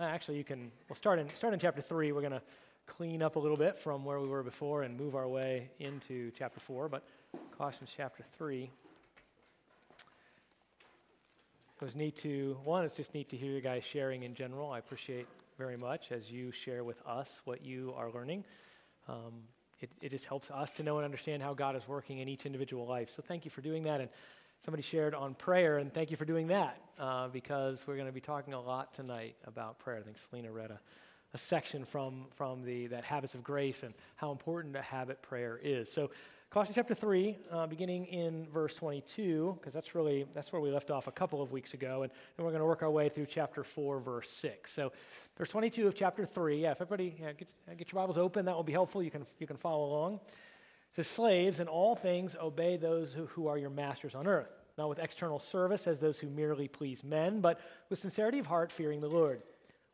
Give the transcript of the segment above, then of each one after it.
actually, you can, we'll start in, start in chapter 3. We're going to clean up a little bit from where we were before and move our way into chapter 4. But Colossians chapter 3. It was neat to, one, it's just neat to hear you guys sharing in general. I appreciate very much as you share with us what you are learning. Um, it, it just helps us to know and understand how God is working in each individual life. So thank you for doing that. And somebody shared on prayer, and thank you for doing that uh, because we're going to be talking a lot tonight about prayer. I think Selena read a, a section from, from the, that Habits of Grace and how important a habit prayer is. So Colossians chapter 3, uh, beginning in verse 22, because that's really, that's where we left off a couple of weeks ago, and then we're going to work our way through chapter 4, verse 6. So verse 22 of chapter 3, yeah, if everybody yeah, get, get your Bibles open, that will be helpful. You can, you can follow along. Says, Slaves, in all things obey those who, who are your masters on earth, not with external service as those who merely please men, but with sincerity of heart, fearing the Lord.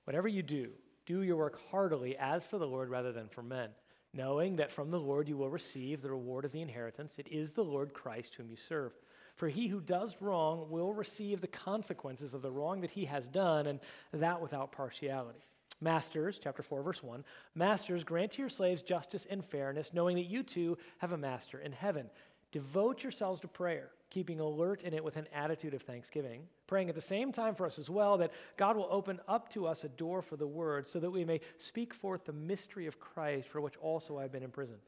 Whatever you do, do your work heartily as for the Lord rather than for men knowing that from the Lord you will receive the reward of the inheritance. It is the Lord Christ whom you serve. For he who does wrong will receive the consequences of the wrong that he has done, and that without partiality. Masters, chapter 4, verse 1 Masters, grant to your slaves justice and fairness, knowing that you too have a master in heaven. Devote yourselves to prayer keeping alert in it with an attitude of thanksgiving, praying at the same time for us as well that God will open up to us a door for the word so that we may speak forth the mystery of Christ for which also I've been imprisoned,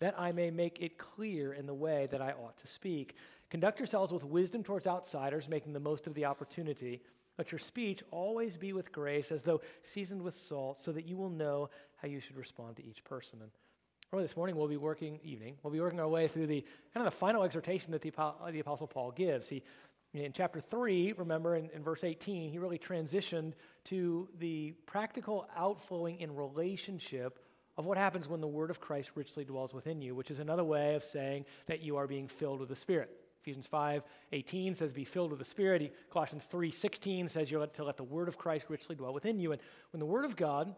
that I may make it clear in the way that I ought to speak. Conduct yourselves with wisdom towards outsiders, making the most of the opportunity. Let your speech always be with grace, as though seasoned with salt, so that you will know how you should respond to each person. And Early this morning, we'll be working, evening, we'll be working our way through the kind of the final exhortation that the, the Apostle Paul gives. He, in chapter 3, remember in, in verse 18, he really transitioned to the practical outflowing in relationship of what happens when the word of Christ richly dwells within you, which is another way of saying that you are being filled with the Spirit. Ephesians 5 18 says, Be filled with the Spirit. Colossians 3 16 says, You're to let the word of Christ richly dwell within you. And when the word of God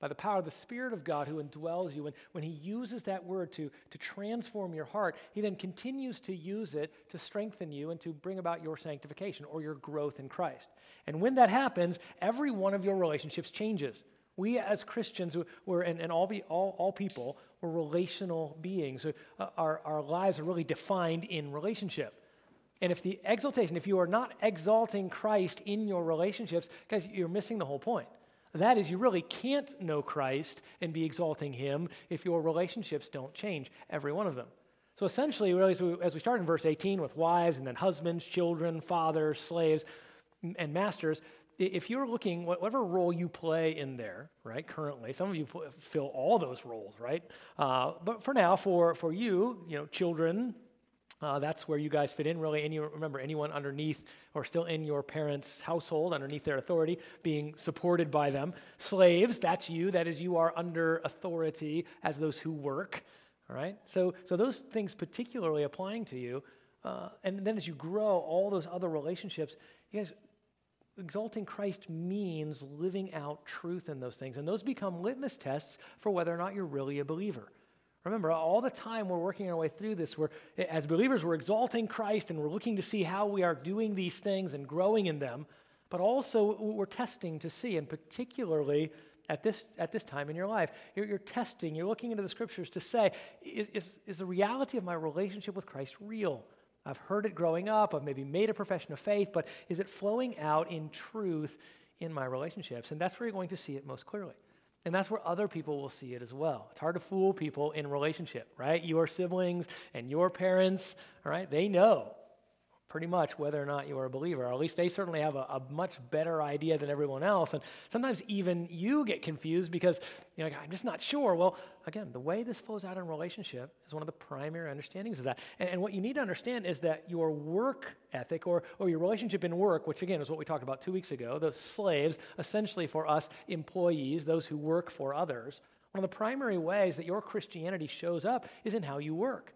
by the power of the Spirit of God who indwells you. And when He uses that word to, to transform your heart, He then continues to use it to strengthen you and to bring about your sanctification or your growth in Christ. And when that happens, every one of your relationships changes. We as Christians, we're, and, and all, be, all, all people, we're relational beings. Uh, our, our lives are really defined in relationship. And if the exaltation, if you are not exalting Christ in your relationships, guys, you're missing the whole point. That is, you really can't know Christ and be exalting Him if your relationships don't change, every one of them. So essentially, really, as we start in verse 18 with wives and then husbands, children, fathers, slaves, and masters, if you're looking, whatever role you play in there, right, currently, some of you fill all those roles, right? Uh, but for now, for, for you, you know, children, uh, that's where you guys fit in, really. Any, remember, anyone underneath or still in your parents' household, underneath their authority, being supported by them. Slaves, that's you. That is, you are under authority as those who work. All right? So, so those things particularly applying to you. Uh, and then as you grow, all those other relationships, you guys, exalting Christ means living out truth in those things. And those become litmus tests for whether or not you're really a believer. Remember, all the time we're working our way through this, we're, as believers, we're exalting Christ and we're looking to see how we are doing these things and growing in them, but also we're testing to see, and particularly at this, at this time in your life, you're, you're testing, you're looking into the scriptures to say, is, is, is the reality of my relationship with Christ real? I've heard it growing up, I've maybe made a profession of faith, but is it flowing out in truth in my relationships? And that's where you're going to see it most clearly. And that's where other people will see it as well. It's hard to fool people in relationship, right? Your siblings and your parents, all right, they know pretty much whether or not you are a believer, or at least they certainly have a, a, much better idea than everyone else. And sometimes even you get confused because you're like, I'm just not sure. Well, again, the way this flows out in relationship is one of the primary understandings of that. And, and what you need to understand is that your work ethic or, or your relationship in work, which again is what we talked about two weeks ago, the slaves, essentially for us employees, those who work for others, one of the primary ways that your Christianity shows up is in how you work.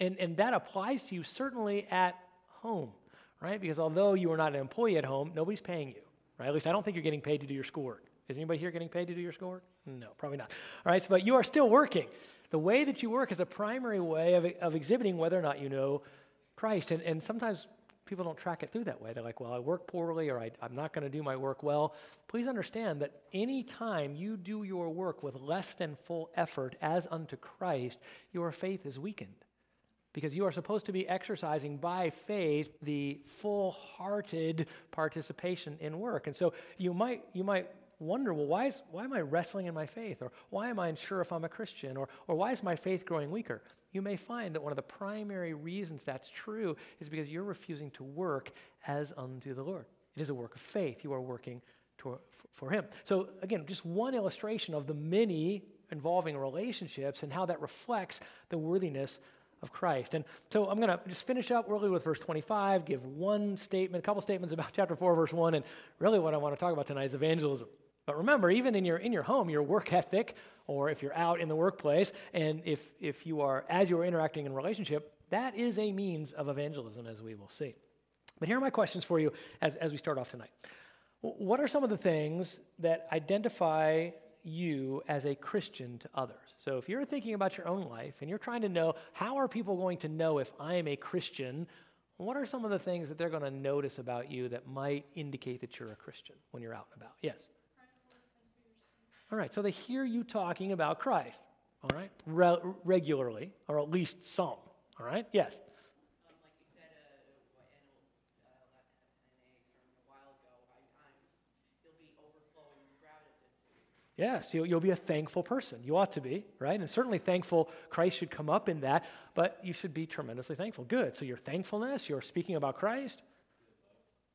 And, and that applies to you certainly at home, right? Because although you are not an employee at home, nobody's paying you, right? At least I don't think you're getting paid to do your schoolwork. Is anybody here getting paid to do your schoolwork? No, probably not. All right, so, but you are still working. The way that you work is a primary way of, of exhibiting whether or not you know Christ. And, and sometimes people don't track it through that way. They're like, well, I work poorly or I, am not going to do my work well. Please understand that any time you do your work with less than full effort as unto Christ, your faith is weakened. Because you are supposed to be exercising by faith the full hearted participation in work. And so you might, you might wonder, well, why, is, why am I wrestling in my faith? Or why am I unsure if I'm a Christian? Or, or why is my faith growing weaker? you may find that one of the primary reasons that's true is because you're refusing to work as unto the Lord. It is a work of faith. You are working to, for Him. So, again, just one illustration of the many involving relationships and how that reflects the worthiness of Christ. And so I'm going to just finish up really with verse 25, give one statement, a couple statements about chapter 4, verse 1, and really what I want to talk about tonight is evangelism. But remember, even in your, in your home, your work ethic, or if you're out in the workplace, and if, if you are, as you are interacting in relationship, that is a means of evangelism, as we will see. But here are my questions for you as, as we start off tonight. What are some of the things that identify you as a Christian to others? So if you're thinking about your own life and you're trying to know how are people going to know if I am a Christian, what are some of the things that they're going to notice about you that might indicate that you're a Christian when you're out and about? Yes. All right, so they hear you talking about Christ, all right, Re- regularly, or at least some, all right? Yes. Yes, you'll, you'll, be a thankful person. You ought to be, right? And certainly thankful Christ should come up in that, but you should be tremendously thankful. Good. So your thankfulness, you're speaking about Christ.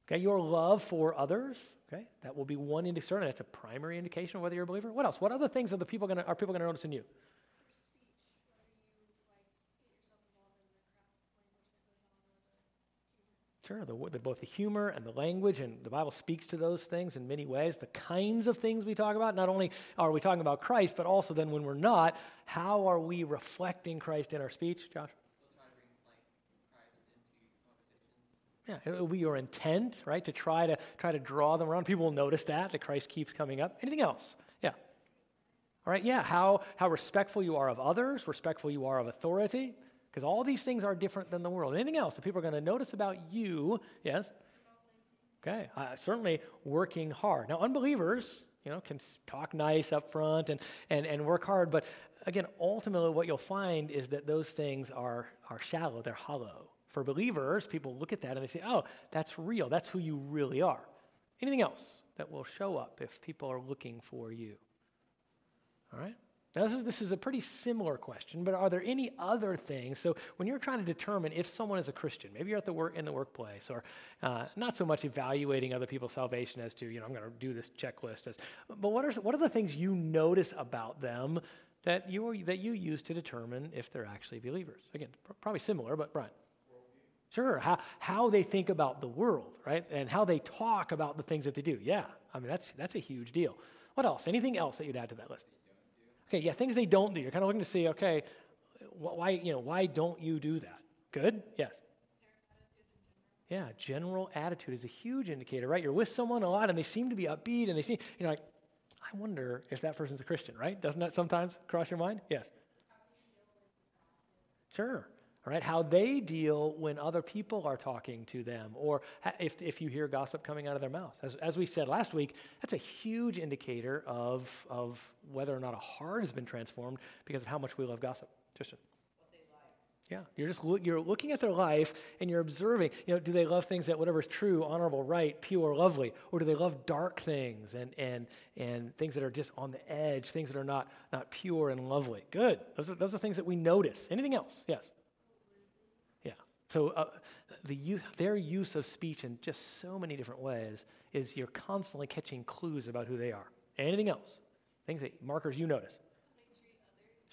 Okay, your love for others, Okay, that will be one indicator. That's a primary indication of whether you're a believer. What else? What other things are the people gonna are people going to notice in you? Sure, the, the, both the humor and the language, and the Bible speaks to those things in many ways. The kinds of things we talk about, not only are we talking about Christ, but also then when we're not, how are we reflecting Christ in our speech, Josh? Yeah, it'll be your intent, right, to try to try to draw them around. People will notice that that Christ keeps coming up. Anything else? Yeah. All right. Yeah. How how respectful you are of others, respectful you are of authority, because all these things are different than the world. Anything else that people are going to notice about you? Yes. Okay. Uh, certainly working hard. Now, unbelievers, you know, can talk nice up front and and and work hard, but again, ultimately, what you'll find is that those things are are shallow. They're hollow. For believers, people look at that and they say, oh, that's real. That's who you really are. Anything else that will show up if people are looking for you? All right? Now, this is, this is a pretty similar question, but are there any other things? So, when you're trying to determine if someone is a Christian, maybe you're at the work in the workplace, or uh, not so much evaluating other people's salvation as to, you know, I'm going to do this checklist as, but what are what are the things you notice about them that you that you use to determine if they're actually believers? Again, pr- probably similar, but Brian. Sure, how, how they think about the world, right? And how they talk about the things that they do. Yeah, I mean, that's, that's a huge deal. What else? Anything else that you'd add to that list? Okay, yeah, things they don't do. You're kind of looking to see, okay, why, you know, why don't you do that? Good? Yes. Yeah, general attitude is a huge indicator, right? You're with someone a lot and they seem to be upbeat and they seem, you know, like, I wonder if that person's a Christian, right? Doesn't that sometimes cross your mind? Yes. Sure right? How they deal when other people are talking to them, or if, if you hear gossip coming out of their mouth. As, as we said last week, that's a huge indicator of, of whether or not a heart has been transformed because of how much we love gossip. Tristan. Yeah, you're just look, you're looking at their life and you're observing. You know, do they love things that whatever is true, honorable, right, pure, lovely, or do they love dark things and and and things that are just on the edge, things that are not not pure and lovely? Good. Those are those are things that we notice. Anything else? Yes. So uh, the their use of speech in just so many different ways is you're constantly catching clues about who they are. Anything else? Things that markers you notice.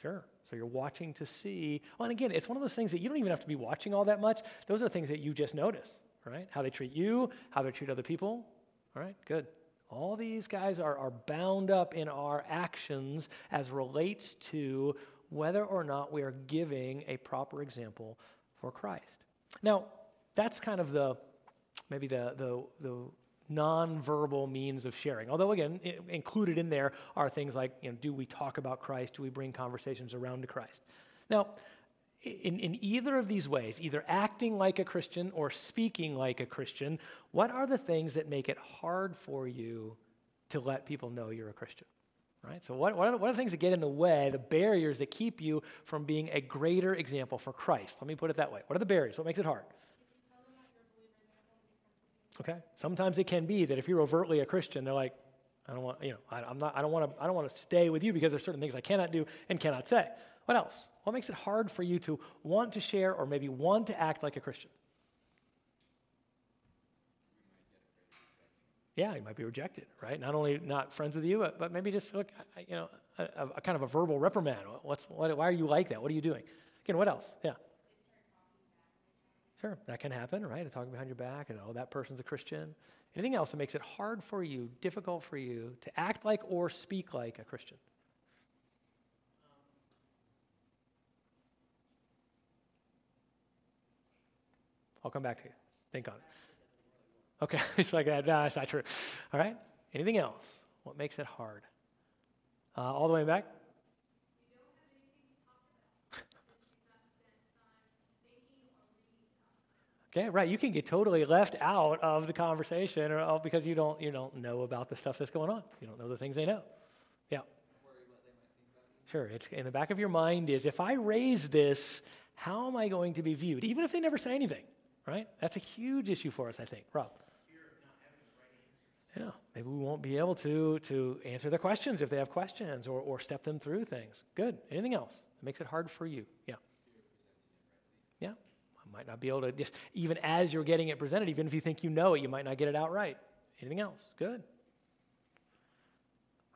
Sure. So you're watching to see. Well, and again, it's one of those things that you don't even have to be watching all that much. Those are things that you just notice, right? How they treat you, how they treat other people. All right, good. All these guys are, are bound up in our actions as relates to whether or not we are giving a proper example for Christ. Now, that's kind of the maybe the the, the nonverbal means of sharing. Although again, included in there are things like, you know, do we talk about Christ? Do we bring conversations around to Christ? Now, in, in either of these ways, either acting like a Christian or speaking like a Christian, what are the things that make it hard for you to let people know you're a Christian? Right? So, what, what, are, what are the things that get in the way, the barriers that keep you from being a greater example for Christ? Let me put it that way. What are the barriers? What makes it hard? Okay. Sometimes it can be that if you're overtly a Christian, they're like, I don't want, you know, I, am not, I don't want to, I don't want to stay with you because there's certain things I cannot do and cannot say. What else? What makes it hard for you to want to share or maybe want to act like a Christian? Yeah, you might be rejected, right? Not only not friends with you, but, but maybe just look, you know, a, a, kind of a verbal reprimand. What's, what, why are you like that? What are you doing? Again, what else? Yeah. Sure, that can happen, right? Talking behind your back, and oh, that person's a Christian. Anything else that makes it hard for you, difficult for you to act like or speak like a Christian? I'll come back to you. Think on it. Okay, it's like that. No, that's not true. All right. Anything else? What makes it hard? Uh, all the way back. Okay, right. You can get totally left out of the conversation or, oh, because you don't, you don't know about the stuff that's going on. You don't know the things they know. Yeah. Sure. It's in the back of your mind is if I raise this, how am I going to be viewed? Even if they never say anything, right? That's a huge issue for us, I think. Rob. Yeah, maybe we won't be able to, to answer their questions if they have questions or, or step them through things. Good. Anything else that makes it hard for you? Yeah. Yeah I might not be able to just, even as you're getting it presented, even if you think you know it, you might not get it out right. Anything else? Good.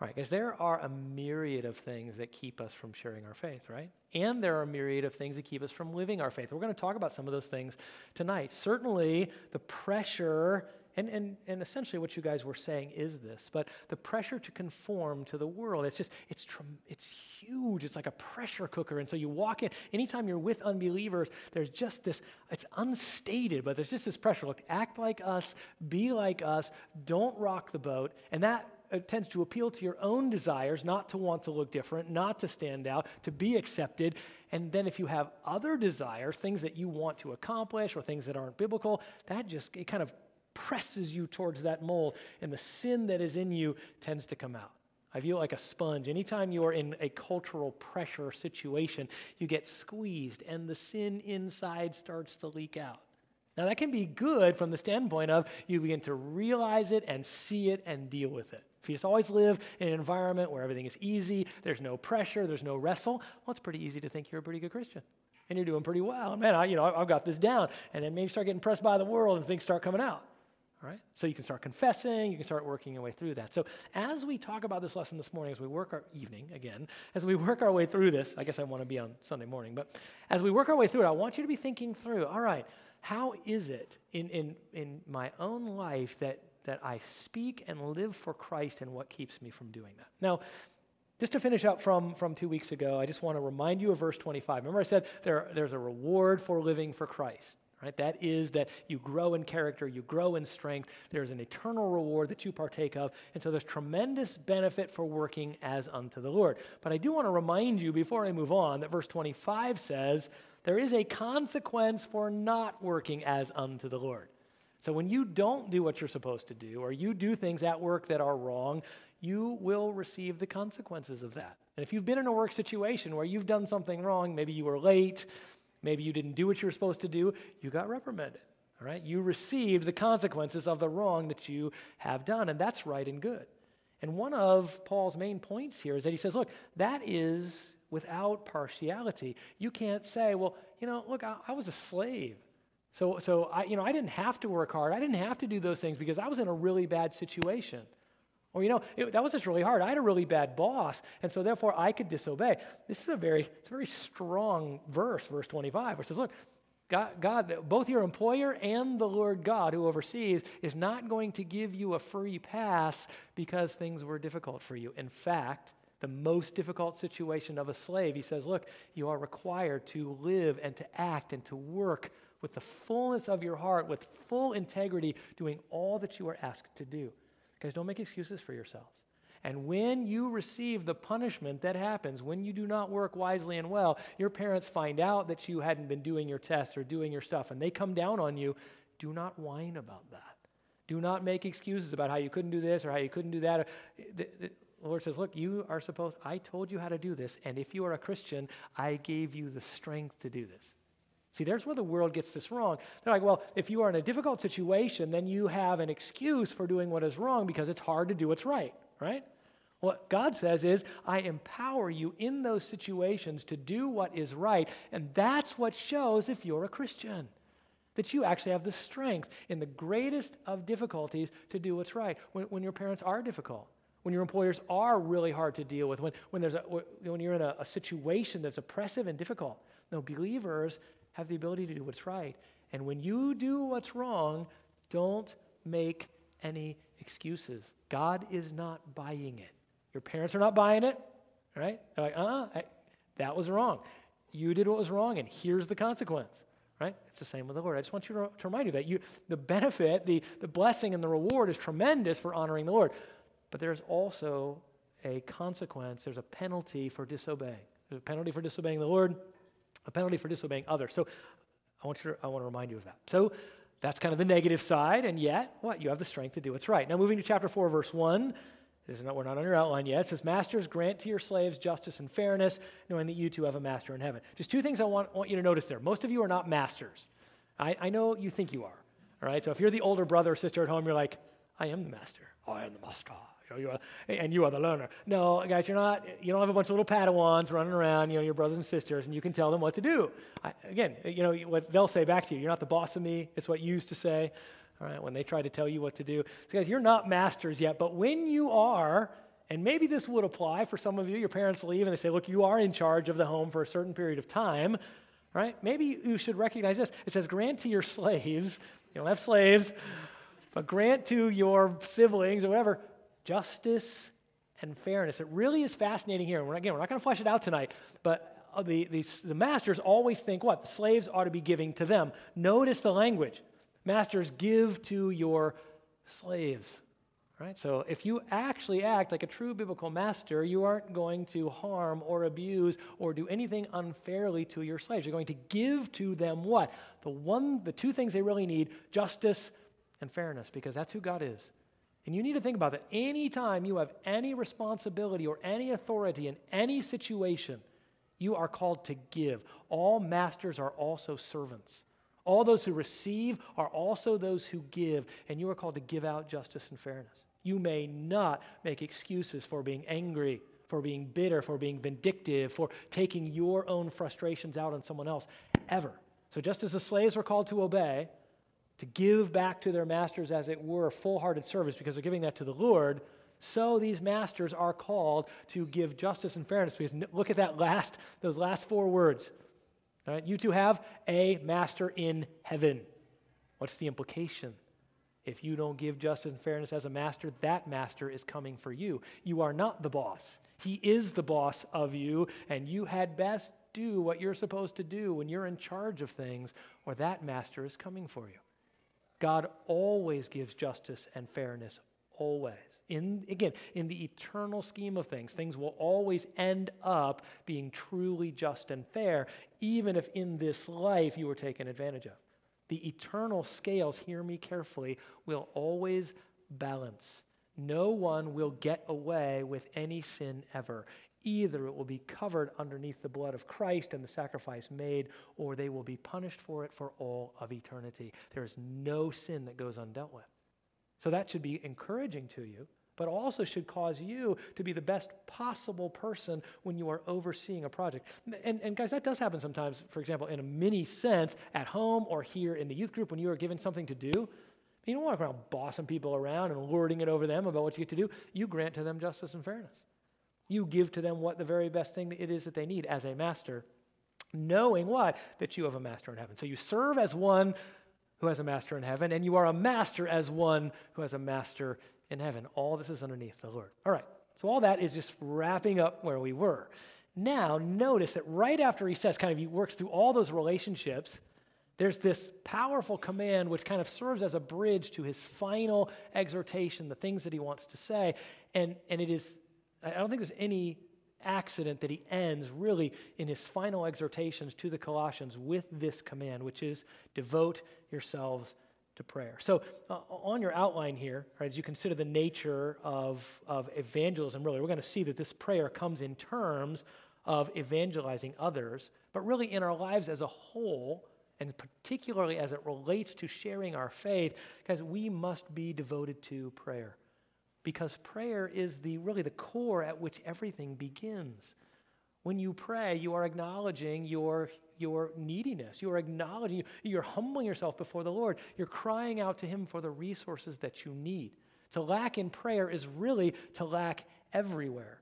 All right, guys, there are a myriad of things that keep us from sharing our faith, right? And there are a myriad of things that keep us from living our faith. We're going to talk about some of those things tonight. Certainly, the pressure and, and, and essentially what you guys were saying is this, but the pressure to conform to the world, it's just, it's, it's huge. It's like a pressure cooker. And so you walk in, anytime you're with unbelievers, there's just this, it's unstated, but there's just this pressure. Look, act like us, be like us, don't rock the boat. And that uh, tends to appeal to your own desires, not to want to look different, not to stand out, to be accepted. And then if you have other desires, things that you want to accomplish or things that aren't biblical, that just, it kind of presses you towards that mold, and the sin that is in you tends to come out. I view it like a sponge. Anytime you are in a cultural pressure situation, you get squeezed, and the sin inside starts to leak out. Now, that can be good from the standpoint of you begin to realize it and see it and deal with it. If you just always live in an environment where everything is easy, there's no pressure, there's no wrestle, well, it's pretty easy to think you're a pretty good Christian. And you're doing pretty well. Man, I, you know, I've got this down. And then maybe start getting pressed by the world and things start coming out. All right? So you can start confessing, you can start working your way through that. So as we talk about this lesson this morning, as we work our evening again, as we work our way through this, I guess I want to be on Sunday morning, but as we work our way through it, I want you to be thinking through, all right, how is it in, in, in my own life that, that I speak and live for Christ and what keeps me from doing that? Now, just to finish up from, from two weeks ago, I just want to remind you of verse 25. Remember, I said there, there's a reward for living for Christ right? That is that you grow in character, you grow in strength. There's an eternal reward that you partake of. And so there's tremendous benefit for working as unto the Lord. But I do want to remind you before I move on that verse 25 says, there is a consequence for not working as unto the Lord. So when you don't do what you're supposed to do, or you do things at work that are wrong, you will receive the consequences of that. And if you've been in a work situation where you've done something wrong, maybe you were late, Maybe you didn't do what you were supposed to do, you got reprimanded. All right? You received the consequences of the wrong that you have done, and that's right and good. And one of Paul's main points here is that he says, look, that is without partiality. You can't say, well, you know, look, I, I was a slave. So, so I, you know, I didn't have to work hard. I didn't have to do those things because I was in a really bad situation. Or, you know, it, that was just really hard. I had a really bad boss, and so therefore I could disobey. This is a very, it's a very strong verse, verse 25, which says, look, God, God, both your employer and the Lord God who oversees is not going to give you a free pass because things were difficult for you. In fact, the most difficult situation of a slave, he says, look, you are required to live and to act and to work with the fullness of your heart, with full integrity, doing all that you are asked to do. Guys, don't make excuses for yourselves. And when you receive the punishment that happens when you do not work wisely and well, your parents find out that you hadn't been doing your tests or doing your stuff, and they come down on you. Do not whine about that. Do not make excuses about how you couldn't do this or how you couldn't do that. The, the Lord says, Look, you are supposed, I told you how to do this, and if you are a Christian, I gave you the strength to do this. See, there's where the world gets this wrong. They're like, well, if you are in a difficult situation, then you have an excuse for doing what is wrong because it's hard to do what's right, right? What God says is, I empower you in those situations to do what is right, and that's what shows if you're a Christian. That you actually have the strength in the greatest of difficulties to do what's right. When, when your parents are difficult, when your employers are really hard to deal with, when, when, there's a, when you're in a, a situation that's oppressive and difficult. No, believers have the ability to do what's right. And when you do what's wrong, don't make any excuses. God is not buying it. Your parents are not buying it, right? They're like, uh uh that was wrong. You did what was wrong, and here's the consequence, right? It's the same with the Lord. I just want you to, to remind you that you, the benefit, the, the blessing, and the reward is tremendous for honoring the Lord. But there's also a consequence, there's a penalty for disobeying. There's a penalty for disobeying the Lord, a penalty for disobeying others. So I want, you to, I want to remind you of that. So that's kind of the negative side, and yet, what? You have the strength to do what's right. Now, moving to chapter 4, verse 1. This is not, we're not on your outline yet. It says, Masters, grant to your slaves justice and fairness, knowing that you too have a master in heaven. Just two things I want, want you to notice there. Most of you are not masters. I, I know you think you are. All right? So if you're the older brother or sister at home, you're like, I am the master. I am the master you know, you are, and you are the learner. No, guys, you're not. You don't have a bunch of little Padawans running around. You know, your brothers and sisters, and you can tell them what to do. I, again, you know what they'll say back to you. You're not the boss of me. It's what you used to say. All right, when they try to tell you what to do. So, guys, you're not masters yet, but when you are, and maybe this would apply for some of you. Your parents leave, and they say, "Look, you are in charge of the home for a certain period of time." Right? Maybe you should recognize this. It says, "Grant to your slaves." You don't have slaves. But grant to your siblings or whatever justice and fairness. It really is fascinating here. And again, we're not going to flesh it out tonight, but uh, the, the, the masters always think what? The slaves ought to be giving to them. Notice the language. Masters, give to your slaves. Right? So if you actually act like a true biblical master, you aren't going to harm or abuse or do anything unfairly to your slaves. You're going to give to them what? The one the two things they really need, justice and fairness, because that's who God is. And you need to think about that. Anytime you have any responsibility or any authority in any situation, you are called to give. All masters are also servants. All those who receive are also those who give, and you are called to give out justice and fairness. You may not make excuses for being angry, for being bitter, for being vindictive, for taking your own frustrations out on someone else, ever. So, just as the slaves were called to obey, to give back to their masters, as it were, full hearted service because they're giving that to the Lord. So these masters are called to give justice and fairness. Because look at that last, those last four words. All right, you too have a master in heaven. What's the implication? If you don't give justice and fairness as a master, that master is coming for you. You are not the boss. He is the boss of you, and you had best do what you're supposed to do when you're in charge of things, or that master is coming for you. God always gives justice and fairness, always. In, again, in the eternal scheme of things, things will always end up being truly just and fair, even if in this life you were taken advantage of. The eternal scales, hear me carefully, will always balance. No one will get away with any sin ever. Either it will be covered underneath the blood of Christ and the sacrifice made, or they will be punished for it for all of eternity. There is no sin that goes undealt with. So that should be encouraging to you, but also should cause you to be the best possible person when you are overseeing a project. And, and guys, that does happen sometimes, for example, in a mini sense at home or here in the youth group when you are given something to do. You don't walk around bossing people around and lording it over them about what you get to do. You grant to them justice and fairness. You give to them what the very best thing it is that they need as a master, knowing what? That you have a master in heaven. So you serve as one who has a master in heaven, and you are a master as one who has a master in heaven. All this is underneath the Lord. All right, so all that is just wrapping up where we were. Now, notice that right after he says, kind of, he works through all those relationships, There's this powerful command which kind of serves as a bridge to his final exhortation, the things that he wants to say. And, and it is, I don't think there's any accident that he ends really in his final exhortations to the Colossians with this command, which is devote yourselves to prayer. So, uh, on your outline here, right, as you consider the nature of, of evangelism, really, we're going to see that this prayer comes in terms of evangelizing others, but really in our lives as a whole, and particularly as it relates to sharing our faith, guys, we must be devoted to prayer. Because prayer is the really the core at which everything begins. When you pray, you are acknowledging your, your neediness. You are acknowledging, you're humbling yourself before the Lord. You're crying out to Him for the resources that you need. To lack in prayer is really to lack everywhere.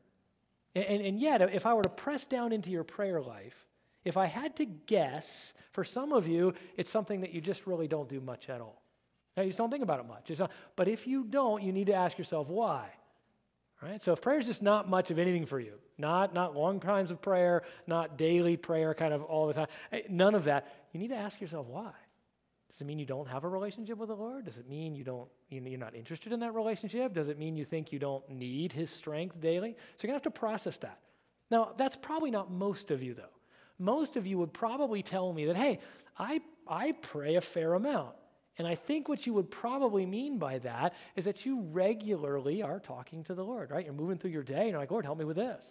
And, and, and yet, if I were to press down into your prayer life, if I had to guess, for some of you, it's something that you just really don't do much at all. Now, you just don't think about it much. Not, but if you don't, you need to ask yourself why. Right? So if prayer is just not much of anything for you, not, not long times of prayer, not daily prayer kind of all the time, eh, none of that, you need to ask yourself why. Does it mean you don't have a relationship with the Lord? Does it mean you don't, you're not interested in that relationship? Does it mean you think you don't need His strength daily? So you're going to have to process that. Now, that's probably not most of you, though most of you would probably tell me that, hey, I, I pray a fair amount. And I think what you would probably mean by that is that you regularly are talking to the Lord, right? You're moving through your day and you're like, Lord, help me with this.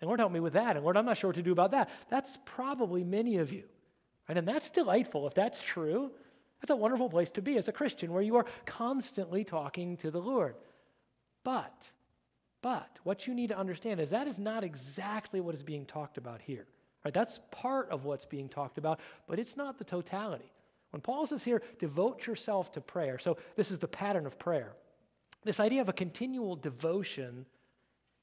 And Lord, help me with that. And Lord, I'm not sure what to do about that. That's probably many of you. Right? And that's delightful. If that's true, that's a wonderful place to be as a Christian where you are constantly talking to the Lord. But, but what you need to understand is that is not exactly what is being talked about here. Right? That's part of what's being talked about, but it's not the totality. When Paul says here, devote yourself to prayer, so this is the pattern of prayer. This idea of a continual devotion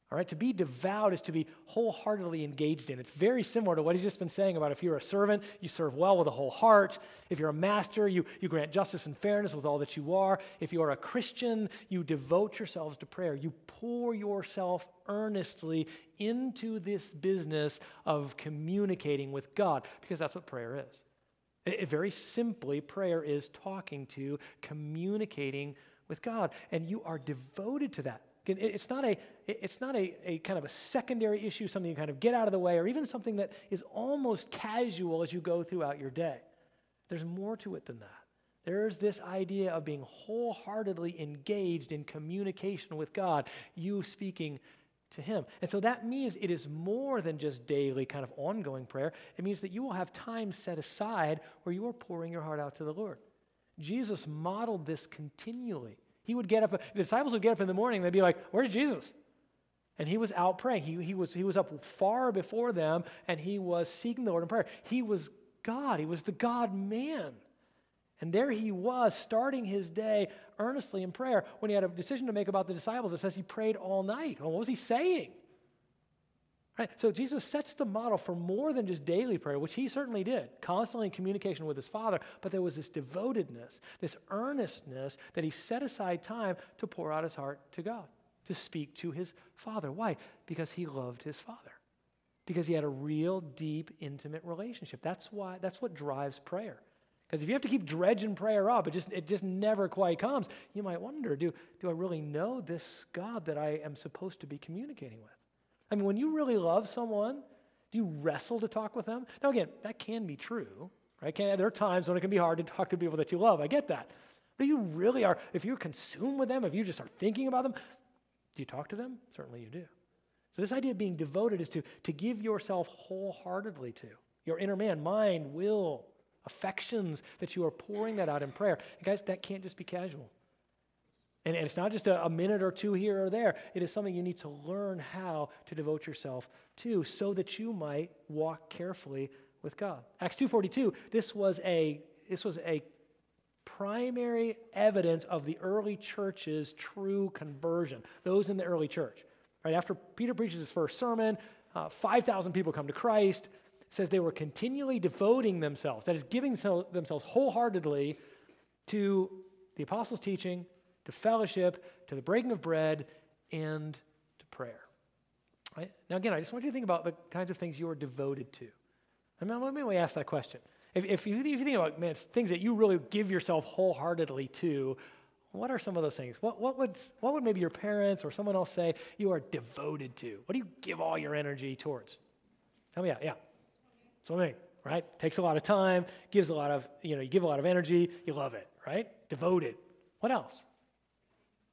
all right, to be devout is to be wholeheartedly engaged in. It's very similar to what he's just been saying about if you're a servant, you serve well with a whole heart. If you're a master, you, you grant justice and fairness with all that you are. If you are a Christian, you devote yourselves to prayer. You pour yourself earnestly into this business of communicating with God, because that's what prayer is. Very simply, prayer is talking to, communicating with God, and you are devoted to that. It's not, a, it's not a, a kind of a secondary issue, something you kind of get out of the way, or even something that is almost casual as you go throughout your day. There's more to it than that. There's this idea of being wholeheartedly engaged in communication with God, you speaking to Him. And so that means it is more than just daily, kind of ongoing prayer. It means that you will have time set aside where you are pouring your heart out to the Lord. Jesus modeled this continually. He would get up, the disciples would get up in the morning, they'd be like, Where's Jesus? And he was out praying. He, he, was, he was up far before them, and he was seeking the Lord in prayer. He was God, he was the God man. And there he was, starting his day earnestly in prayer. When he had a decision to make about the disciples, it says he prayed all night. Well, what was he saying? Right? So Jesus sets the model for more than just daily prayer, which he certainly did, constantly in communication with his Father, but there was this devotedness, this earnestness that he set aside time to pour out his heart to God, to speak to his Father. Why? Because he loved his Father. Because he had a real, deep, intimate relationship. That's why, that's what drives prayer. Because if you have to keep dredging prayer up, it just, it just never quite comes. You might wonder do, do I really know this God that I am supposed to be communicating with? I mean, when you really love someone, do you wrestle to talk with them? Now, again, that can be true, right? Can, there are times when it can be hard to talk to people that you love. I get that. But you really are, if you're consumed with them, if you just are thinking about them, do you talk to them? Certainly you do. So, this idea of being devoted is to, to give yourself wholeheartedly to your inner man, mind, will, affections, that you are pouring that out in prayer. And guys, that can't just be casual. And it's not just a, a, minute or two here or there. It is something you need to learn how to devote yourself to so that you might walk carefully with God. Acts 2.42, this was a, this was a primary evidence of the early church's true conversion, those in the early church. Right after Peter preaches his first sermon, uh, 5,000 people come to Christ. Says they were continually devoting themselves, that is, giving themselves wholeheartedly to the apostles' teaching, to fellowship, to the breaking of bread, and to prayer. Right? Now, again, I just want you to think about the kinds of things you are devoted to. I mean, let me ask that question. If, if, you, if you think about, man, things that you really give yourself wholeheartedly to, what are some of those things? What, what, would, what would maybe your parents or someone else say you are devoted to? What do you give all your energy towards? Tell me out, yeah. Swimming, right? Takes a lot of time, gives a lot of, you know, you give a lot of energy, you love it, right? Devoted. What else?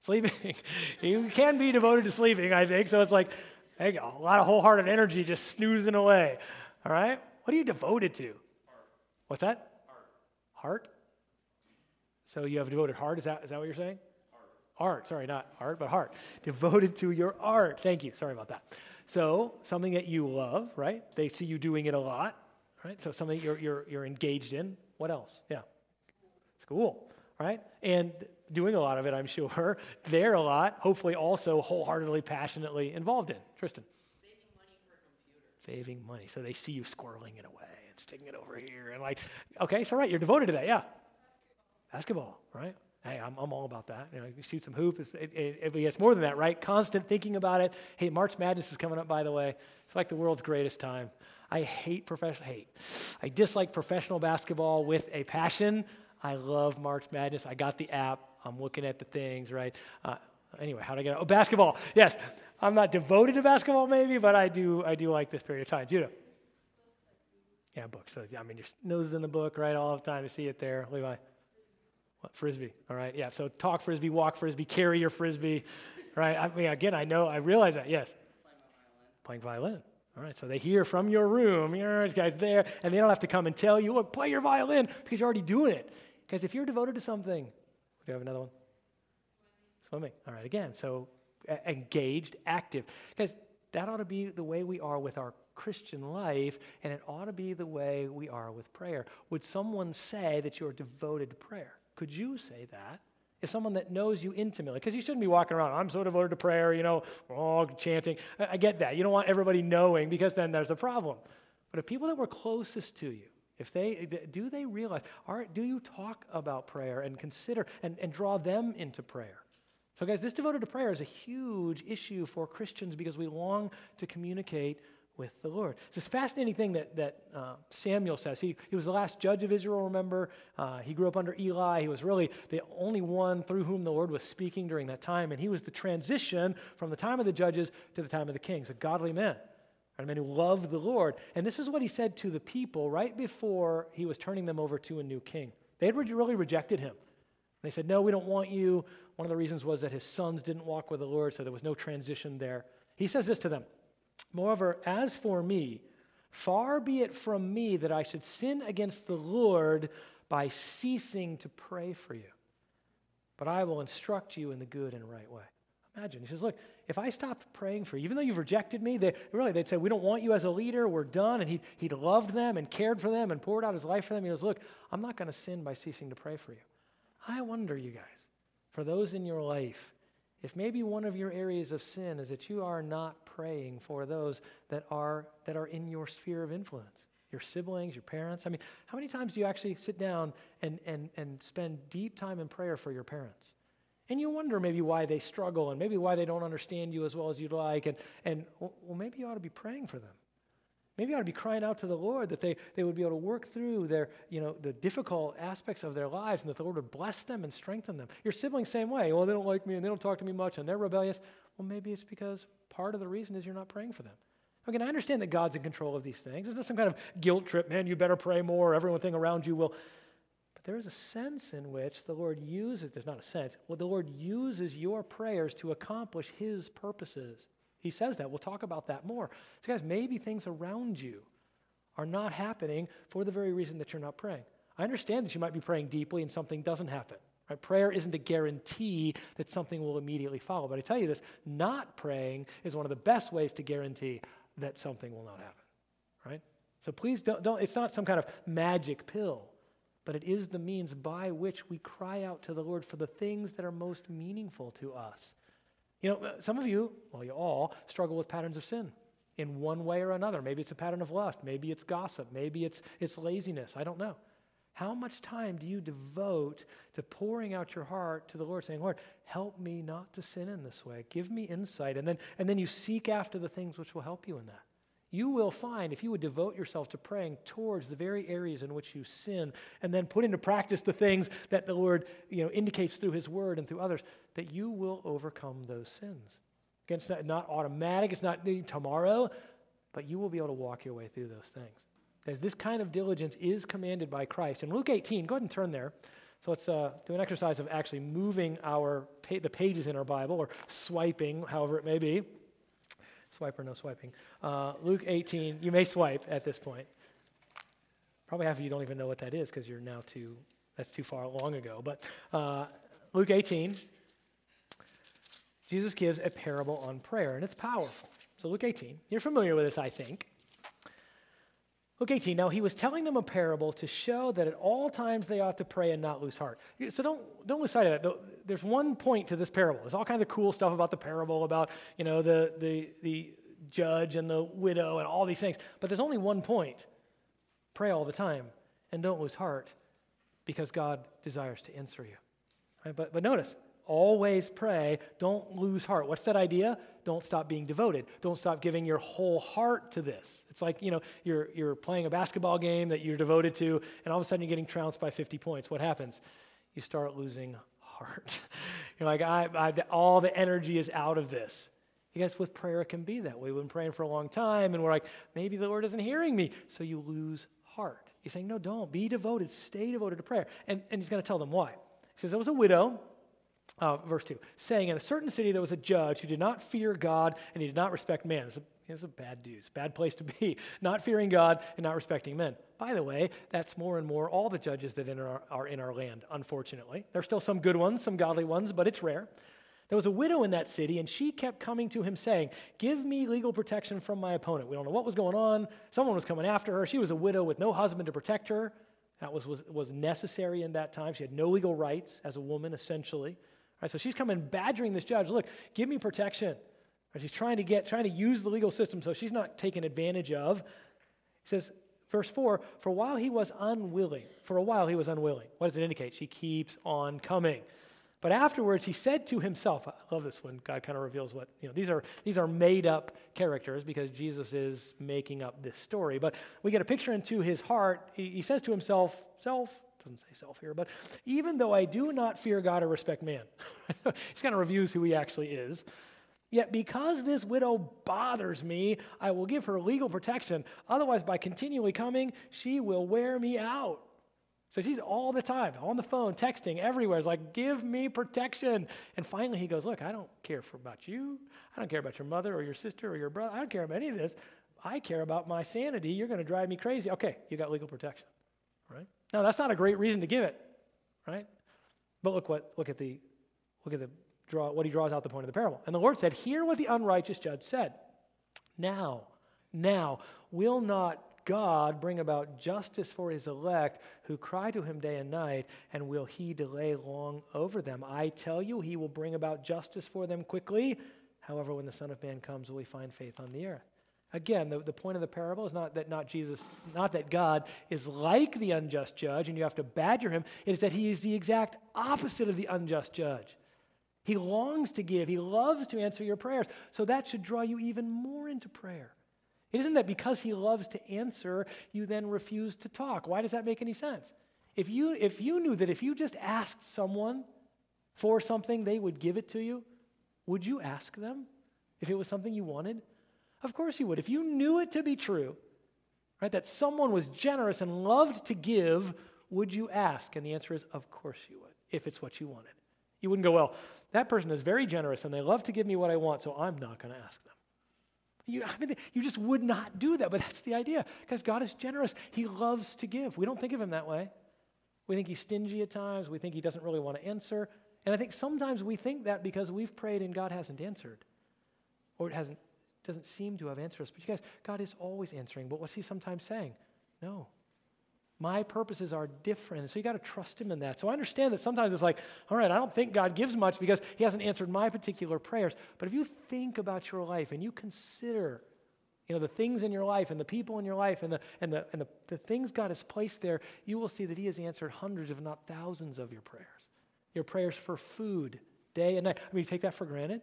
Sleeping. you can be devoted to sleeping, I think. So it's like, hey, a lot of wholehearted energy just snoozing away. All right? What are you devoted to? Heart. What's that? Heart. Heart? So you have a devoted heart? Is that, is that what you're saying? Art, sorry, not art, but heart. Devoted to your art. Thank you. Sorry about that. So something that you love, right? They see you doing it a lot, right? So something you're, you're, you're engaged in. What else? Yeah. School, right? And doing a lot of it, I'm sure. There a lot, hopefully also wholeheartedly, passionately involved in. Tristan. Saving money for computers. Saving money. So they see you squirreling it away and sticking it over here. And like, okay, so right, you're devoted to that, yeah. Basketball, right? Hey, I'm, I'm all about that. You know, shoot some hoop. It, it, it, it's more than that, right? Constant thinking about it. Hey, March Madness is coming up, by the way. It's like the world's greatest time. I hate professional, hate. I dislike professional basketball with a passion. I love March Madness. I got the app. I'm looking at the things, right? Uh, anyway, how did I get? Oh, basketball. Yes, I'm not devoted to basketball, maybe, but I do. I do like this period of time. Judah. Yeah, books. So, I mean, your nose is in the book, right? All the time. You see it there. Levi. What, frisbee. All right. Yeah. So talk frisbee, walk frisbee, carry your frisbee. Right. I mean, again, I know. I realize that. Yes. Playing violin. Playing violin. All right, so they hear from your room, you know, this guy's there, and they don't have to come and tell you, look, play your violin, because you're already doing it. Because if you're devoted to something, do you have another one? Swimming. Swimming. All right, again, so engaged, active. Because that ought to be the way we are with our Christian life, and it ought to be the way we are with prayer. Would someone say that you're devoted to prayer? Could you say that? If someone that knows you intimately, because you shouldn't be walking around, I'm so devoted to prayer, you know, all chanting. I, I get that. You don't want everybody knowing because then there's a problem. But if people that were closest to you, if they do they realize, are, do you talk about prayer and consider and, and draw them into prayer? So, guys, this devoted to prayer is a huge issue for Christians because we long to communicate with the Lord. It's this fascinating thing that, that uh, Samuel says. He, he was the last judge of Israel, remember? Uh, he grew up under Eli. He was really the only one through whom the Lord was speaking during that time. And he was the transition from the time of the judges to the time of the kings, a godly man, a man who loved the Lord. And this is what he said to the people right before he was turning them over to a new king. They had really rejected him. They said, No, we don't want you. One of the reasons was that his sons didn't walk with the Lord, so there was no transition there. He says this to them Moreover, as for me, far be it from me that I should sin against the Lord by ceasing to pray for you. But I will instruct you in the good and right way. Imagine. He says, Look, if I stopped praying for you, even though you've rejected me, they, really, they'd say, We don't want you as a leader. We're done. And he, he'd loved them and cared for them and poured out his life for them. He goes, Look, I'm not going to sin by ceasing to pray for you. I wonder, you guys, for those in your life if maybe one of your areas of sin is that you are not praying for those that are that are in your sphere of influence your siblings your parents i mean how many times do you actually sit down and and and spend deep time in prayer for your parents? And you wonder maybe why they struggle and maybe why they don't understand you as well as you'd like and and well maybe you ought to be praying for them Maybe I ought to be crying out to the Lord that they, they would be able to work through their, you know, the difficult aspects of their lives and that the Lord would bless them and strengthen them. Your siblings, same way. Well, they don't like me and they don't talk to me much and they're rebellious. Well, maybe it's because part of the reason is you're not praying for them. Again, I understand that God's in control of these things. It's not some kind of guilt trip, man, you better pray more, everything around you will. But there is a sense in which the Lord uses, there's not a sense, well, the Lord uses your prayers to accomplish his purposes. He says that. We'll talk about that more. So, guys, maybe things around you are not happening for the very reason that you're not praying. I understand that you might be praying deeply and something doesn't happen. Right? Prayer isn't a guarantee that something will immediately follow. But I tell you this not praying is one of the best ways to guarantee that something will not happen. Right? So please don't, don't it's not some kind of magic pill, but it is the means by which we cry out to the Lord for the things that are most meaningful to us. You know, some of you, well, you all, struggle with patterns of sin in one way or another. Maybe it's a pattern of lust. Maybe it's gossip. Maybe it's, it's laziness. I don't know. How much time do you devote to pouring out your heart to the Lord, saying, Lord, help me not to sin in this way? Give me insight. And then, and then you seek after the things which will help you in that. You will find if you would devote yourself to praying towards the very areas in which you sin and then put into practice the things that the Lord you know, indicates through His Word and through others, that you will overcome those sins. Again, it's not, not automatic, it's not tomorrow, but you will be able to walk your way through those things. As this kind of diligence is commanded by Christ. In Luke 18, go ahead and turn there. So let's uh, do an exercise of actually moving our pa- the pages in our Bible or swiping, however it may be. Swipe or no swiping. Uh, Luke 18, you may swipe at this point. Probably half of you don't even know what that is because you're now too, that's too far long ago. But uh, Luke 18, Jesus gives a parable on prayer, and it's powerful. So, Luke 18, you're familiar with this, I think. Luke 18, now he was telling them a parable to show that at all times they ought to pray and not lose heart. So don't, don't lose sight of that. There's one point to this parable. There's all kinds of cool stuff about the parable, about, you know, the, the, the judge and the widow and all these things. But there's only one point. Pray all the time and don't lose heart because God desires to answer you. Right? But, but notice, always pray. Don't lose heart. What's that idea? Don't stop being devoted. Don't stop giving your whole heart to this. It's like, you know, you're, you're playing a basketball game that you're devoted to, and all of a sudden you're getting trounced by 50 points. What happens? You start losing heart. you're like, I, I, all the energy is out of this. You guys, with prayer, it can be that way. We've been praying for a long time, and we're like, maybe the Lord isn't hearing me. So you lose heart. He's saying, no, don't. Be devoted. Stay devoted to prayer. And, and he's going to tell them why. He says, there was a widow uh, verse 2, saying, In a certain city there was a judge who did not fear God and he did not respect man. It's a, it's a bad news, bad place to be, not fearing God and not respecting men. By the way, that's more and more all the judges that our, are in our land, unfortunately. There's still some good ones, some godly ones, but it's rare. There was a widow in that city, and she kept coming to him saying, Give me legal protection from my opponent. We don't know what was going on. Someone was coming after her. She was a widow with no husband to protect her. That was, was, was necessary in that time. She had no legal rights as a woman, essentially. Right, so she's coming badgering this judge, look, give me protection. Right, she's trying to get, trying to use the legal system so she's not taken advantage of. He says, verse 4, for a while he was unwilling. For a while he was unwilling. What does it indicate? She keeps on coming. But afterwards, he said to himself, I love this when God kind of reveals what, you know, these are, these are made up characters because Jesus is making up this story. But we get a picture into his heart. He, he says to himself, Self, doesn't say self here, but even though I do not fear God or respect man, he's kind of reviews who he actually is. Yet because this widow bothers me, I will give her legal protection. Otherwise, by continually coming, she will wear me out. So she's all the time on the phone, texting everywhere. It's like, give me protection. And finally, he goes, Look, I don't care for, about you. I don't care about your mother or your sister or your brother. I don't care about any of this. I care about my sanity. You're going to drive me crazy. Okay, you got legal protection, right? Now, that's not a great reason to give it, right? But look what look at the look at the draw what he draws out the point of the parable. And the Lord said, "Hear what the unrighteous judge said. Now, now will not God bring about justice for his elect who cry to him day and night, and will he delay long over them? I tell you, he will bring about justice for them quickly. However, when the Son of Man comes, will he find faith on the earth? Again, the, the point of the parable is not that not Jesus, not that God is like the unjust judge and you have to badger him. It is that he is the exact opposite of the unjust judge. He longs to give, he loves to answer your prayers. So that should draw you even more into prayer. It isn't that because he loves to answer, you then refuse to talk. Why does that make any sense? If you, if you knew that if you just asked someone for something, they would give it to you, would you ask them if it was something you wanted? Of course you would. If you knew it to be true, right, that someone was generous and loved to give, would you ask? And the answer is, of course you would, if it's what you wanted. You wouldn't go, well, that person is very generous and they love to give me what I want, so I'm not going to ask them. You, I mean, you just would not do that, but that's the idea. Because God is generous. He loves to give. We don't think of him that way. We think he's stingy at times. We think he doesn't really want to answer. And I think sometimes we think that because we've prayed and God hasn't answered, or it hasn't doesn't seem to have answered us. But you guys, God is always answering. But what's He sometimes saying? No. My purposes are different. So you got to trust Him in that. So I understand that sometimes it's like, all right, I don't think God gives much because He hasn't answered my particular prayers. But if you think about your life and you consider, you know, the things in your life and the people in your life and the and the and the, the things God has placed there, you will see that He has answered hundreds, if not thousands, of your prayers. Your prayers for food, day and night. I mean, you take that for granted.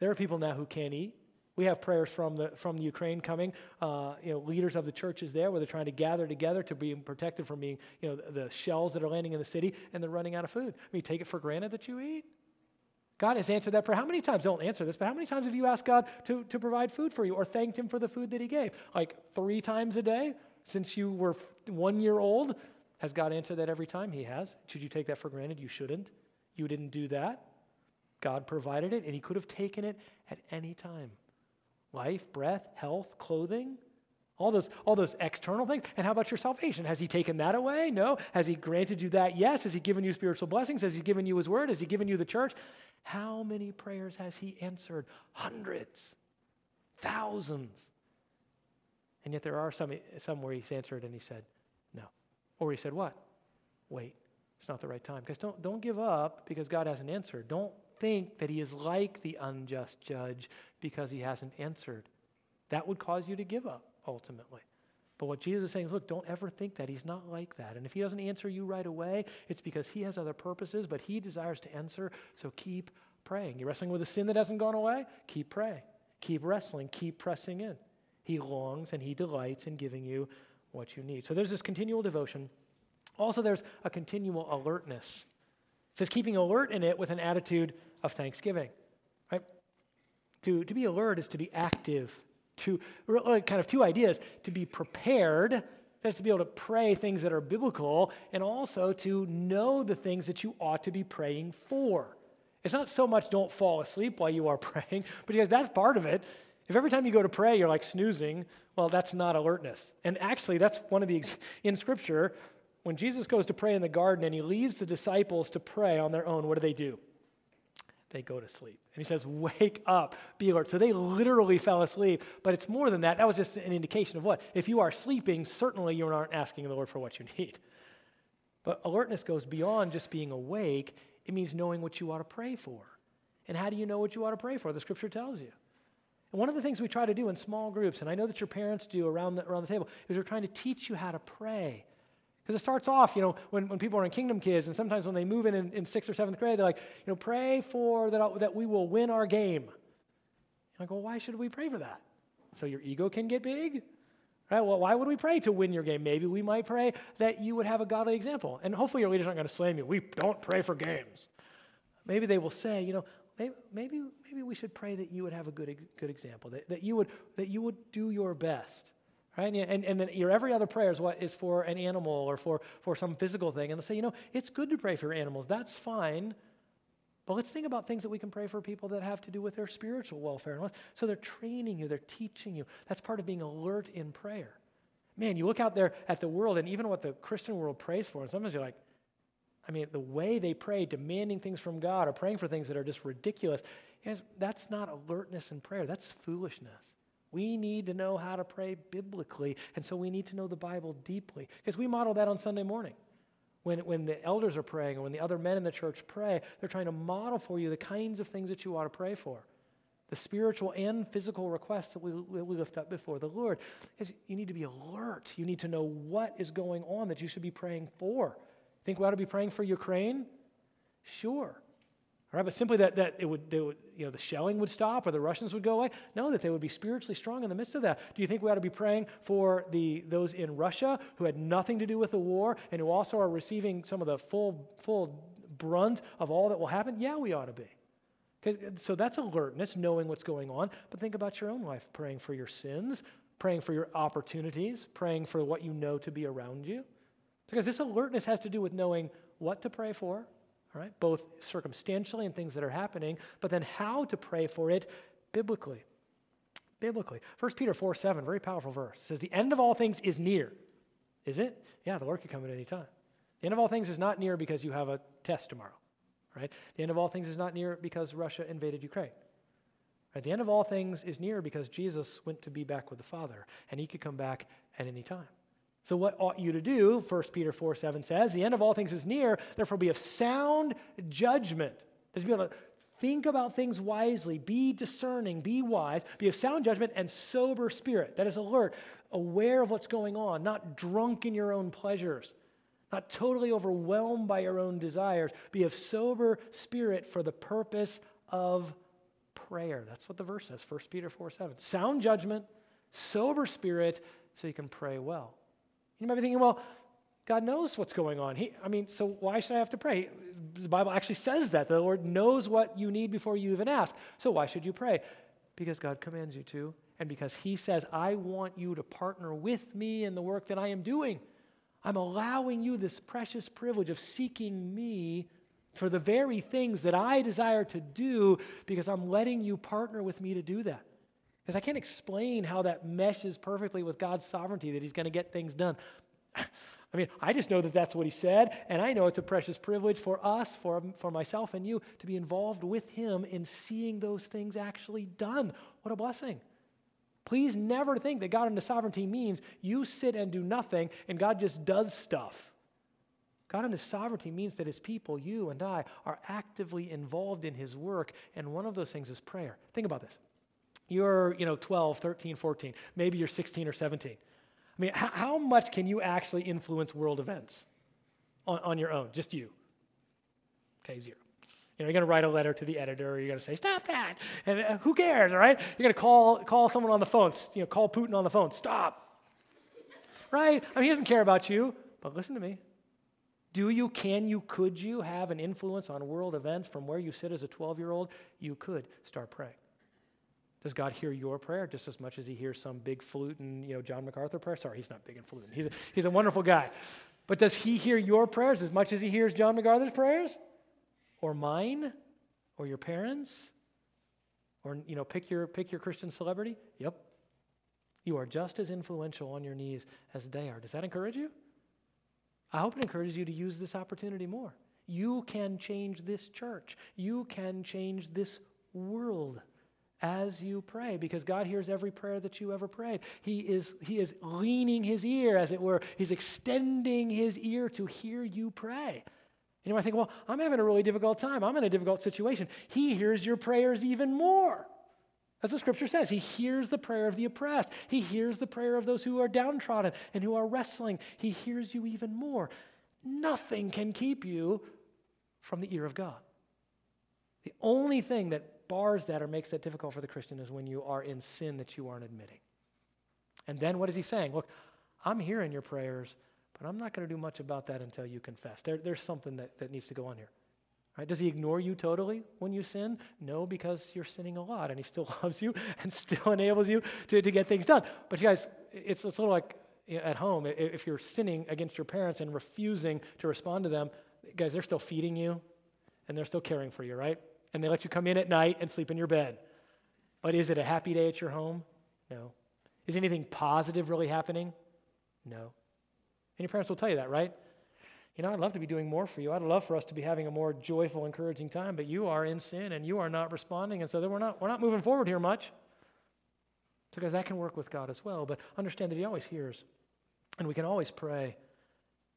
There are people now who can't eat. We have prayers from the, from the Ukraine coming. Uh, you know, leaders of the churches there where they're trying to gather together to be protected from being, you know, the, the shells that are landing in the city and they're running out of food. I mean, take it for granted that you eat. God has answered that prayer. How many times, don't answer this, but how many times have you asked God to, to provide food for you or thanked Him for the food that He gave? Like three times a day since you were one year old? Has God answered that every time? He has. Should you take that for granted? You shouldn't. You didn't do that. God provided it, and He could have taken it at any time. Life, breath, health, clothing, all those, all those external things. And how about your salvation? Has He taken that away? No. Has He granted you that? Yes. Has He given you spiritual blessings? Has He given you His word? Has He given you the church? How many prayers has He answered? Hundreds, thousands. And yet there are some, some where He's answered and He said, no. Or He said, what? Wait. It's not the right time. Because don't, don't give up because God hasn't answered. Don't think that he is like the unjust judge because he hasn't answered. That would cause you to give up ultimately. But what Jesus is saying is look, don't ever think that. He's not like that. And if he doesn't answer you right away, it's because he has other purposes, but he desires to answer. So keep praying. You're wrestling with a sin that hasn't gone away? Keep praying. Keep wrestling. Keep pressing in. He longs and he delights in giving you what you need. So there's this continual devotion also, there's a continual alertness. It says keeping alert in it with an attitude of thanksgiving. Right? To, to be alert is to be active. To kind of two ideas: to be prepared, that's to be able to pray things that are biblical, and also to know the things that you ought to be praying for. It's not so much don't fall asleep while you are praying, but because that's part of it. If every time you go to pray you're like snoozing, well, that's not alertness. And actually, that's one of the in Scripture when Jesus goes to pray in the garden and he leaves the disciples to pray on their own, what do they do? They go to sleep. And he says, Wake up, be alert. So they literally fell asleep. But it's more than that. That was just an indication of what? If you are sleeping, certainly you aren't asking the Lord for what you need. But alertness goes beyond just being awake, it means knowing what you ought to pray for. And how do you know what you ought to pray for? The scripture tells you. And one of the things we try to do in small groups, and I know that your parents do around the, around the table, is we're trying to teach you how to pray. Because it starts off, you know, when, when people are in Kingdom Kids, and sometimes when they move in, in in sixth or seventh grade, they're like, you know, pray for that, that we will win our game. I go, well, why should we pray for that? So your ego can get big? Right? Well, why would we pray to win your game? Maybe we might pray that you would have a godly example. And hopefully your leaders aren't going to slam you. We don't pray for games. Maybe they will say, you know, maybe, maybe, maybe we should pray that you would have a good, good example, that, that, you would, that you would do your best Right? And, and then your every other prayer is what is for an animal or for, for some physical thing. And they'll say, you know, it's good to pray for animals. That's fine. But let's think about things that we can pray for people that have to do with their spiritual welfare. So they're training you, they're teaching you. That's part of being alert in prayer. Man, you look out there at the world and even what the Christian world prays for, and sometimes you're like, I mean, the way they pray, demanding things from God or praying for things that are just ridiculous, yes, that's not alertness in prayer. That's foolishness. We need to know how to pray biblically, and so we need to know the Bible deeply. Because we model that on Sunday morning. When, when the elders are praying or when the other men in the church pray, they're trying to model for you the kinds of things that you ought to pray for. The spiritual and physical requests that we, we lift up before the Lord. Is you need to be alert. You need to know what is going on that you should be praying for. Think we ought to be praying for Ukraine? Sure. Right, but simply that, that it would, they would, you know, the shelling would stop or the Russians would go away. No, that they would be spiritually strong in the midst of that. Do you think we ought to be praying for the, those in Russia who had nothing to do with the war and who also are receiving some of the full, full brunt of all that will happen? Yeah, we ought to be. So that's alertness, knowing what's going on. But think about your own life, praying for your sins, praying for your opportunities, praying for what you know to be around you. Because this alertness has to do with knowing what to pray for, all right? Both circumstantially and things that are happening, but then how to pray for it biblically. Biblically. 1 Peter 4 7, very powerful verse. Says, The end of all things is near. Is it? Yeah, the Lord could come at any time. The end of all things is not near because you have a test tomorrow, right? The end of all things is not near because Russia invaded Ukraine. Right? The end of all things is near because Jesus went to be back with the Father, and he could come back at any time. So, what ought you to do? 1 Peter 4 7 says, The end of all things is near, therefore be of sound judgment. Just be able to think about things wisely, be discerning, be wise, be of sound judgment and sober spirit. That is alert, aware of what's going on, not drunk in your own pleasures, not totally overwhelmed by your own desires. Be of sober spirit for the purpose of prayer. That's what the verse says, 1 Peter 4 7. Sound judgment, sober spirit, so you can pray well. You might be thinking, well, God knows what's going on. He, I mean, so why should I have to pray? The Bible actually says that. The Lord knows what you need before you even ask. So why should you pray? Because God commands you to, and because He says, I want you to partner with me in the work that I am doing. I'm allowing you this precious privilege of seeking me for the very things that I desire to do because I'm letting you partner with me to do that. Because I can't explain how that meshes perfectly with God's sovereignty that He's going to get things done. I mean, I just know that that's what He said, and I know it's a precious privilege for us, for, for myself and you, to be involved with Him in seeing those things actually done. What a blessing. Please never think that God in His sovereignty means you sit and do nothing and God just does stuff. God in His sovereignty means that His people, you and I, are actively involved in His work, and one of those things is prayer. Think about this. You're, you know, 12, 13, 14. Maybe you're 16 or 17. I mean, how, how much can you actually influence world events on, on your own? Just you. Okay, zero. You know, you're going to write a letter to the editor, or you're going to say, stop that. And uh, who cares, all right? You're going to call, call someone on the phone, you know, call Putin on the phone, stop. Right? I mean, he doesn't care about you, but listen to me. Do you, can you, could you have an influence on world events from where you sit as a 12 year old? You could start praying. Does God hear your prayer just as much as he hears some big flute you know, John MacArthur prayer? Sorry, he's not big and flute. He's a, he's a wonderful guy. But does he hear your prayers as much as he hears John MacArthur's prayers? Or mine? Or your parents? Or, you know, pick your, pick your Christian celebrity? Yep. You are just as influential on your knees as they are. Does that encourage you? I hope it encourages you to use this opportunity more. You can change this church. You can change this world as you pray because God hears every prayer that you ever prayed. He is, he is leaning his ear, as it were. He's extending his ear to hear you pray. You know, I think, well, I'm having a really difficult time. I'm in a difficult situation. He hears your prayers even more. As the scripture says, he hears the prayer of the oppressed. He hears the prayer of those who are downtrodden and who are wrestling. He hears you even more. Nothing can keep you from the ear of God. The only thing that bars that or makes that difficult for the Christian is when you are in sin that you aren't admitting. And then what is he saying? Look, I'm hearing your prayers, but I'm not going to do much about that until you confess. There, there's something that, that needs to go on here. Right? Does he ignore you totally when you sin? No, because you're sinning a lot and he still loves you and still enables you to, to get things done. But you guys, it's, it's a little like at home. If you're sinning against your parents and refusing to respond to them, guys, they're still feeding you and they're still caring for you, right? And they let you come in at night and sleep in your bed. But is it a happy day at your home? No. Is anything positive really happening? No. And your parents will tell you that, right? you know, I'd love to be doing more for you. I'd love for us to be having a more joyful, encouraging time, but you are in sin and you are not responding. And so we're not, we're not moving forward here much. So, guys, that can work with God as well. But understand that He always hears, and we can always pray,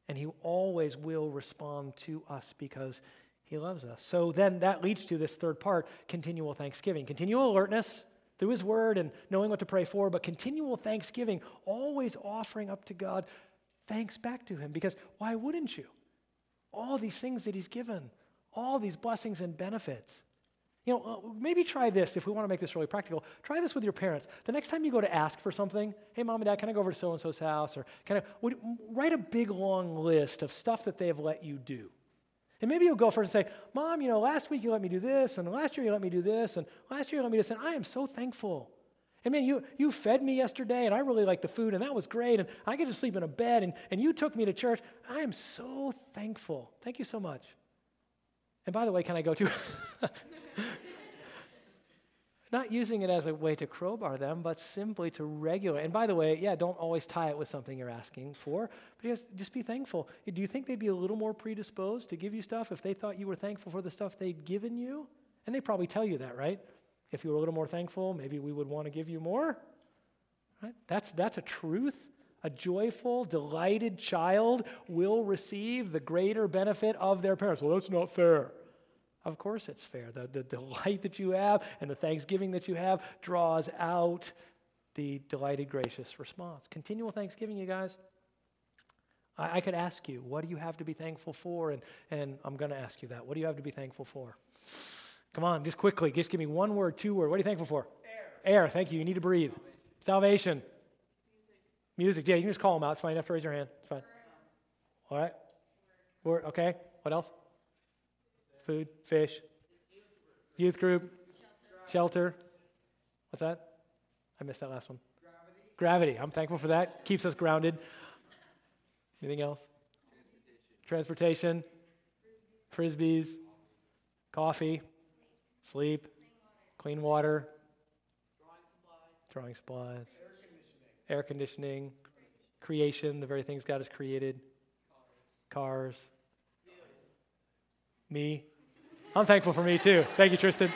and He always will respond to us because He loves us. So then that leads to this third part continual thanksgiving, continual alertness through His Word and knowing what to pray for, but continual thanksgiving, always offering up to God thanks back to him because why wouldn't you? All these things that he's given, all these blessings and benefits. You know, uh, maybe try this if we want to make this really practical. Try this with your parents. The next time you go to ask for something, hey, mom and dad, can I go over to so and so's house? Or can I would, write a big long list of stuff that they have let you do. And maybe you'll go first and say, Mom, you know, last week you let me do this, and last year you let me do this, and last year you let me do this, and I am so thankful. And man, you, you fed me yesterday, and I really liked the food, and that was great. And I get to sleep in a bed, and, and you took me to church. I am so thankful. Thank you so much. And by the way, can I go to? Not using it as a way to crowbar them, but simply to regulate. And by the way, yeah, don't always tie it with something you're asking for, but just, just be thankful. Do you think they'd be a little more predisposed to give you stuff if they thought you were thankful for the stuff they'd given you? And they probably tell you that, right? If you were a little more thankful, maybe we would want to give you more. Right? That's, that's a truth. A joyful, delighted child will receive the greater benefit of their parents. Well, that's not fair. Of course, it's fair. The, the delight that you have and the thanksgiving that you have draws out the delighted, gracious response. Continual thanksgiving, you guys. I, I could ask you, what do you have to be thankful for? And, and I'm going to ask you that. What do you have to be thankful for? Come on, just quickly. Just give me one word, two word. What are you thankful for? Air. Air. Thank you. You need to breathe. Salvation. Music. Yeah, you can just call them out. It's fine. You have to raise your hand. It's fine. All right. Word. Okay. What else? Food. Fish. Youth group. Shelter. What's that? I missed that last one. Gravity. I'm thankful for that. Keeps us grounded. Anything else? Transportation. Frisbees. Coffee. Sleep. Clean water. Drawing supplies. Air conditioning. Creation, the very things God has created. Cars. Me. I'm thankful for me too. Thank you, Tristan.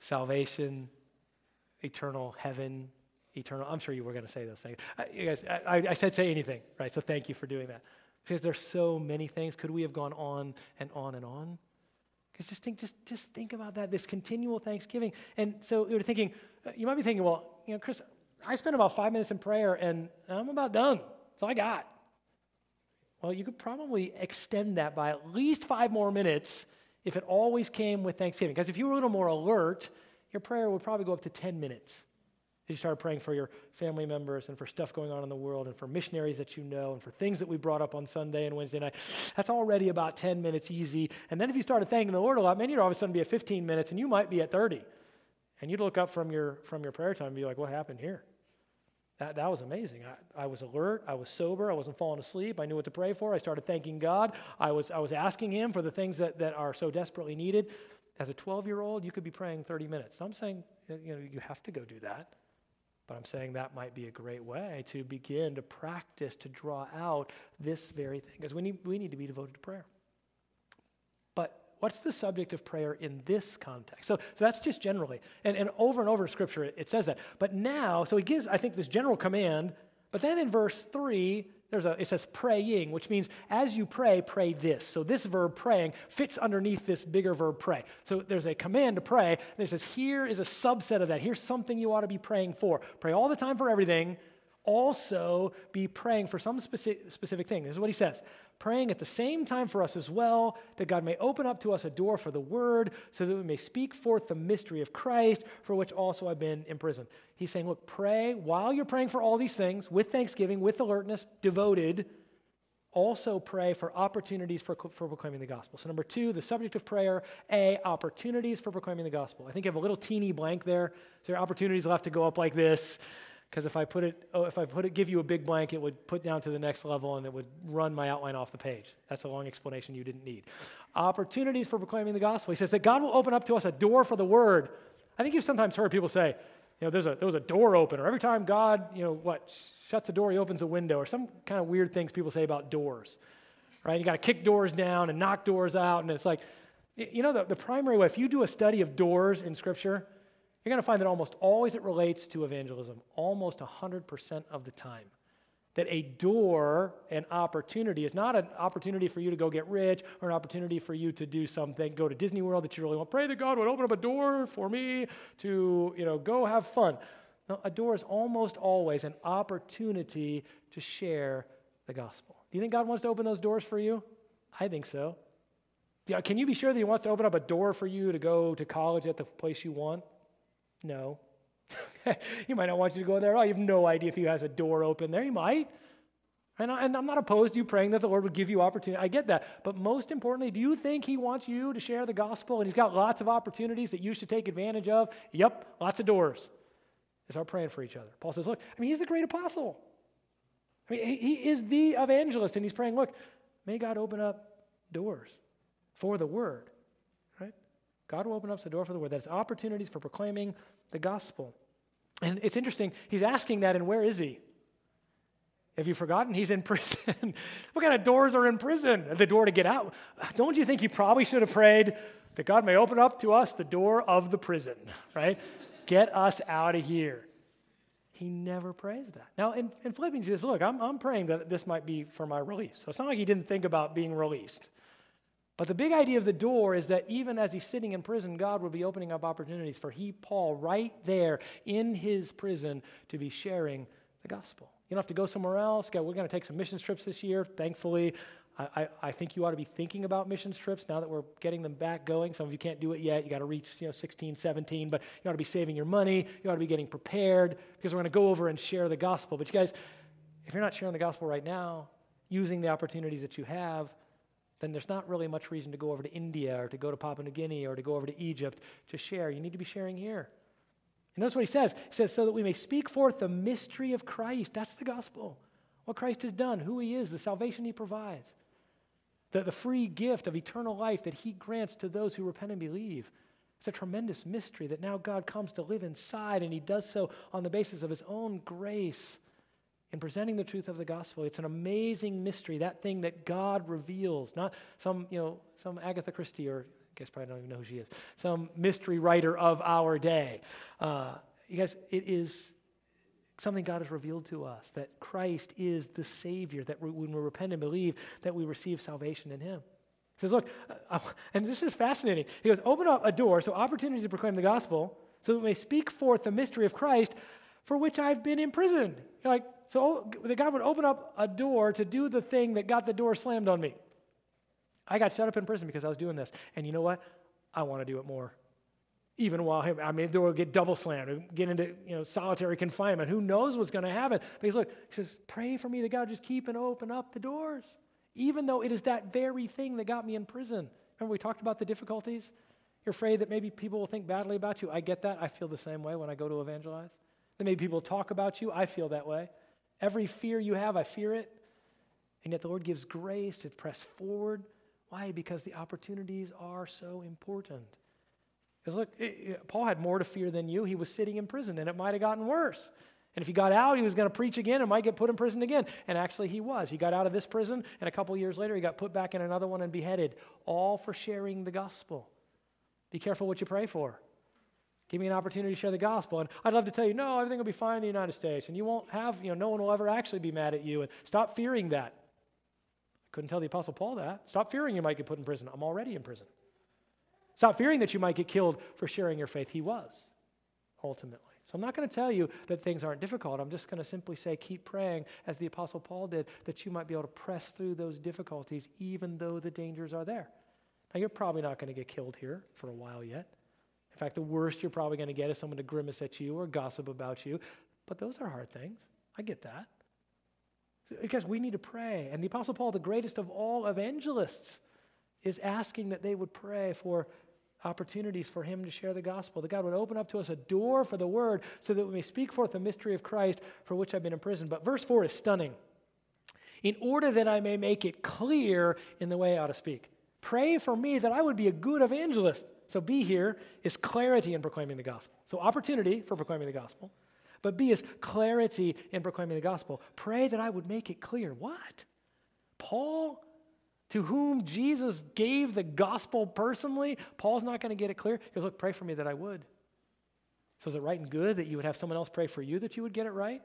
Salvation, eternal heaven, eternal. I'm sure you were going to say those things. I, you guys, I, I said say anything, right? So thank you for doing that. Because there's so many things. Could we have gone on and on and on? Because just think, just, just think about that, this continual thanksgiving. And so you're thinking, uh, you might be thinking, well, you know, Chris, I spent about five minutes in prayer and I'm about done. That's all I got. Well, you could probably extend that by at least five more minutes if it always came with thanksgiving. Because if you were a little more alert, your prayer would probably go up to 10 minutes. As you started praying for your family members and for stuff going on in the world and for missionaries that you know and for things that we brought up on Sunday and Wednesday night, that's already about 10 minutes easy. And then if you started thanking the Lord a lot, man, you'd all of a sudden be at 15 minutes and you might be at 30. And you'd look up from your, from your prayer time and be like, what happened here? That, that was amazing. I, I was alert. I was sober. I wasn't falling asleep. I knew what to pray for. I started thanking God. I was, I was asking Him for the things that, that are so desperately needed. As a 12 year old, you could be praying 30 minutes. So I'm saying uh, you, know, you have to go do that. But I'm saying that might be a great way to begin to practice, to draw out this very thing. Because we need, we need to be devoted to prayer what's the subject of prayer in this context? So, so that's just generally. And, and over and over in Scripture, it, it says that. But now, so he gives, I think, this general command. But then in verse 3, there's a, it says praying, which means as you pray, pray this. So this verb praying fits underneath this bigger verb pray. So there's a command to pray, and it says here is a subset of that. Here's something you ought to be praying for. Pray all the time for everything. Also be praying for some specific, specific thing. This is what he says praying at the same time for us as well, that God may open up to us a door for the word, so that we may speak forth the mystery of Christ, for which also I've been imprisoned. He's saying, look, pray while you're praying for all these things, with thanksgiving, with alertness, devoted. Also, pray for opportunities for, for proclaiming the gospel. So, number two, the subject of prayer, A, opportunities for proclaiming the gospel. I think you have a little teeny blank there. So, your opportunities will have to go up like this because if I put it, oh, if I put it, give you a big blank, it would put down to the next level and it would run my outline off the page. That's a long explanation you didn't need. Opportunities for proclaiming the gospel. He says that God will open up to us a door for the word. I think you've sometimes heard people say, you know, there's a, there was a door opener. Every time God, you know, what, shuts a door, he opens a window, or some kind of weird things people say about doors, right? You got to kick doors down and knock doors out. And it's like, you know, the, the primary way, if you do a study of doors in Scripture, you're going to find that almost always it relates to evangelism, almost 100% of the time. That a door, an opportunity, is not an opportunity for you to go get rich or an opportunity for you to do something, go to Disney World that you really want. Pray that God would open up a door for me to, you know, go have fun. No, a door is almost always an opportunity to share the gospel. Do you think God wants to open those doors for you? I think so. Can you be sure that He wants to open up a door for you to go to college at the place you want? No. he might not want you to go there Oh, You have no idea if he has a door open there. He might. And, I, am not opposed to you praying that the Lord would give you opportunity. I get that. But most importantly, do you think He wants you to share the gospel and He's got lots of opportunities that you should take advantage of? Yep, lots of doors. They start praying for each other. Paul says, Look, I mean, He's the great apostle. I mean, He is the evangelist, and He's praying, Look, may God open up doors for the word. God will open up the door for the word. That it's opportunities for proclaiming the gospel. And it's interesting, he's asking that, and where is he? Have you forgotten? He's in prison. what kind of doors are in prison? The door to get out. Don't you think he probably should have prayed that God may open up to us the door of the prison, right? get us out of here. He never prays that. Now, in, in Philippians, he says, Look, I'm, I'm praying that this might be for my release. So it's not like he didn't think about being released. But the big idea of the door is that even as he's sitting in prison, God will be opening up opportunities for he, Paul, right there in his prison to be sharing the gospel. You don't have to go somewhere else. We're going to take some mission trips this year, thankfully. I, I, I think you ought to be thinking about missions trips now that we're getting them back going. Some of you can't do it yet. You got to reach you know 16, 17, but you ought to be saving your money. You ought to be getting prepared because we're going to go over and share the gospel. But you guys, if you're not sharing the gospel right now, using the opportunities that you have, then there's not really much reason to go over to India or to go to Papua New Guinea or to go over to Egypt to share. You need to be sharing here. And notice what he says. He says, so that we may speak forth the mystery of Christ. That's the gospel. What Christ has done, who he is, the salvation he provides the, the free gift of eternal life that He grants to those who repent and believe. It's a tremendous mystery that now God comes to live inside, and He does so on the basis of His own grace in presenting the truth of the gospel. It's an amazing mystery, that thing that God reveals, not some, you know, some Agatha Christie or I guess probably don't even know who she is, some mystery writer of our day. Uh, you guys, it is something God has revealed to us that Christ is the Savior, that we, when we repent and believe, that we receive salvation in Him. He says, Look, uh, uh, and this is fascinating. He goes, Open up a door, so opportunity to proclaim the gospel, so that we may speak forth the mystery of Christ for which I've been imprisoned. You're like, so the God would open up a door to do the thing that got the door slammed on me. I got shut up in prison because I was doing this. And you know what? I want to do it more even while him, I mean, they will get double slammed, get into you know solitary confinement. Who knows what's going to happen? But he's he says, pray for me that God just keep and open up the doors, even though it is that very thing that got me in prison. Remember we talked about the difficulties. You're afraid that maybe people will think badly about you. I get that. I feel the same way when I go to evangelize. That maybe people talk about you. I feel that way. Every fear you have, I fear it. And yet the Lord gives grace to press forward. Why? Because the opportunities are so important. Because look, it, it, Paul had more to fear than you. He was sitting in prison, and it might have gotten worse. And if he got out, he was going to preach again and might get put in prison again. And actually, he was. He got out of this prison, and a couple years later, he got put back in another one and beheaded, all for sharing the gospel. Be careful what you pray for. Give me an opportunity to share the gospel. And I'd love to tell you, no, everything will be fine in the United States. And you won't have, you know, no one will ever actually be mad at you. And stop fearing that. I couldn't tell the Apostle Paul that. Stop fearing you might get put in prison. I'm already in prison. Stop fearing that you might get killed for sharing your faith. He was, ultimately. So I'm not going to tell you that things aren't difficult. I'm just going to simply say, keep praying, as the Apostle Paul did, that you might be able to press through those difficulties, even though the dangers are there. Now, you're probably not going to get killed here for a while yet. In fact, the worst you're probably going to get is someone to grimace at you or gossip about you. But those are hard things. I get that. Because we need to pray. And the Apostle Paul, the greatest of all evangelists, is asking that they would pray for opportunities for him to share the gospel, that God would open up to us a door for the word so that we may speak forth the mystery of Christ for which I've been imprisoned. But verse 4 is stunning. In order that I may make it clear in the way I ought to speak. Pray for me that I would be a good evangelist. So B here is clarity in proclaiming the gospel. So opportunity for proclaiming the gospel. But B is clarity in proclaiming the gospel. Pray that I would make it clear. What? Paul to whom Jesus gave the gospel personally, Paul's not going to get it clear. He goes, Look, pray for me that I would. So is it right and good that you would have someone else pray for you that you would get it right?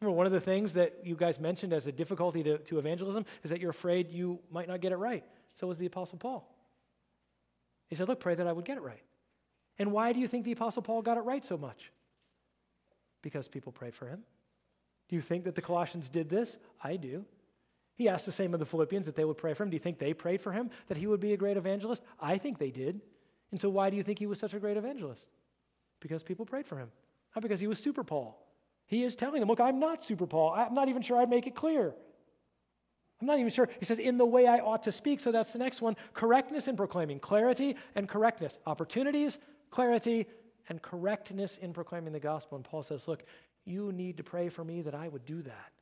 Remember, one of the things that you guys mentioned as a difficulty to, to evangelism is that you're afraid you might not get it right. So was the Apostle Paul. He said, Look, pray that I would get it right. And why do you think the Apostle Paul got it right so much? Because people prayed for him. Do you think that the Colossians did this? I do. He asked the same of the Philippians that they would pray for him. Do you think they prayed for him that he would be a great evangelist? I think they did. And so why do you think he was such a great evangelist? Because people prayed for him, not because he was super Paul. He is telling them, look, I'm not super Paul. I'm not even sure I'd make it clear. I'm not even sure. He says, in the way I ought to speak. So that's the next one correctness in proclaiming, clarity and correctness. Opportunities, clarity, and correctness in proclaiming the gospel. And Paul says, look, you need to pray for me that I would do that.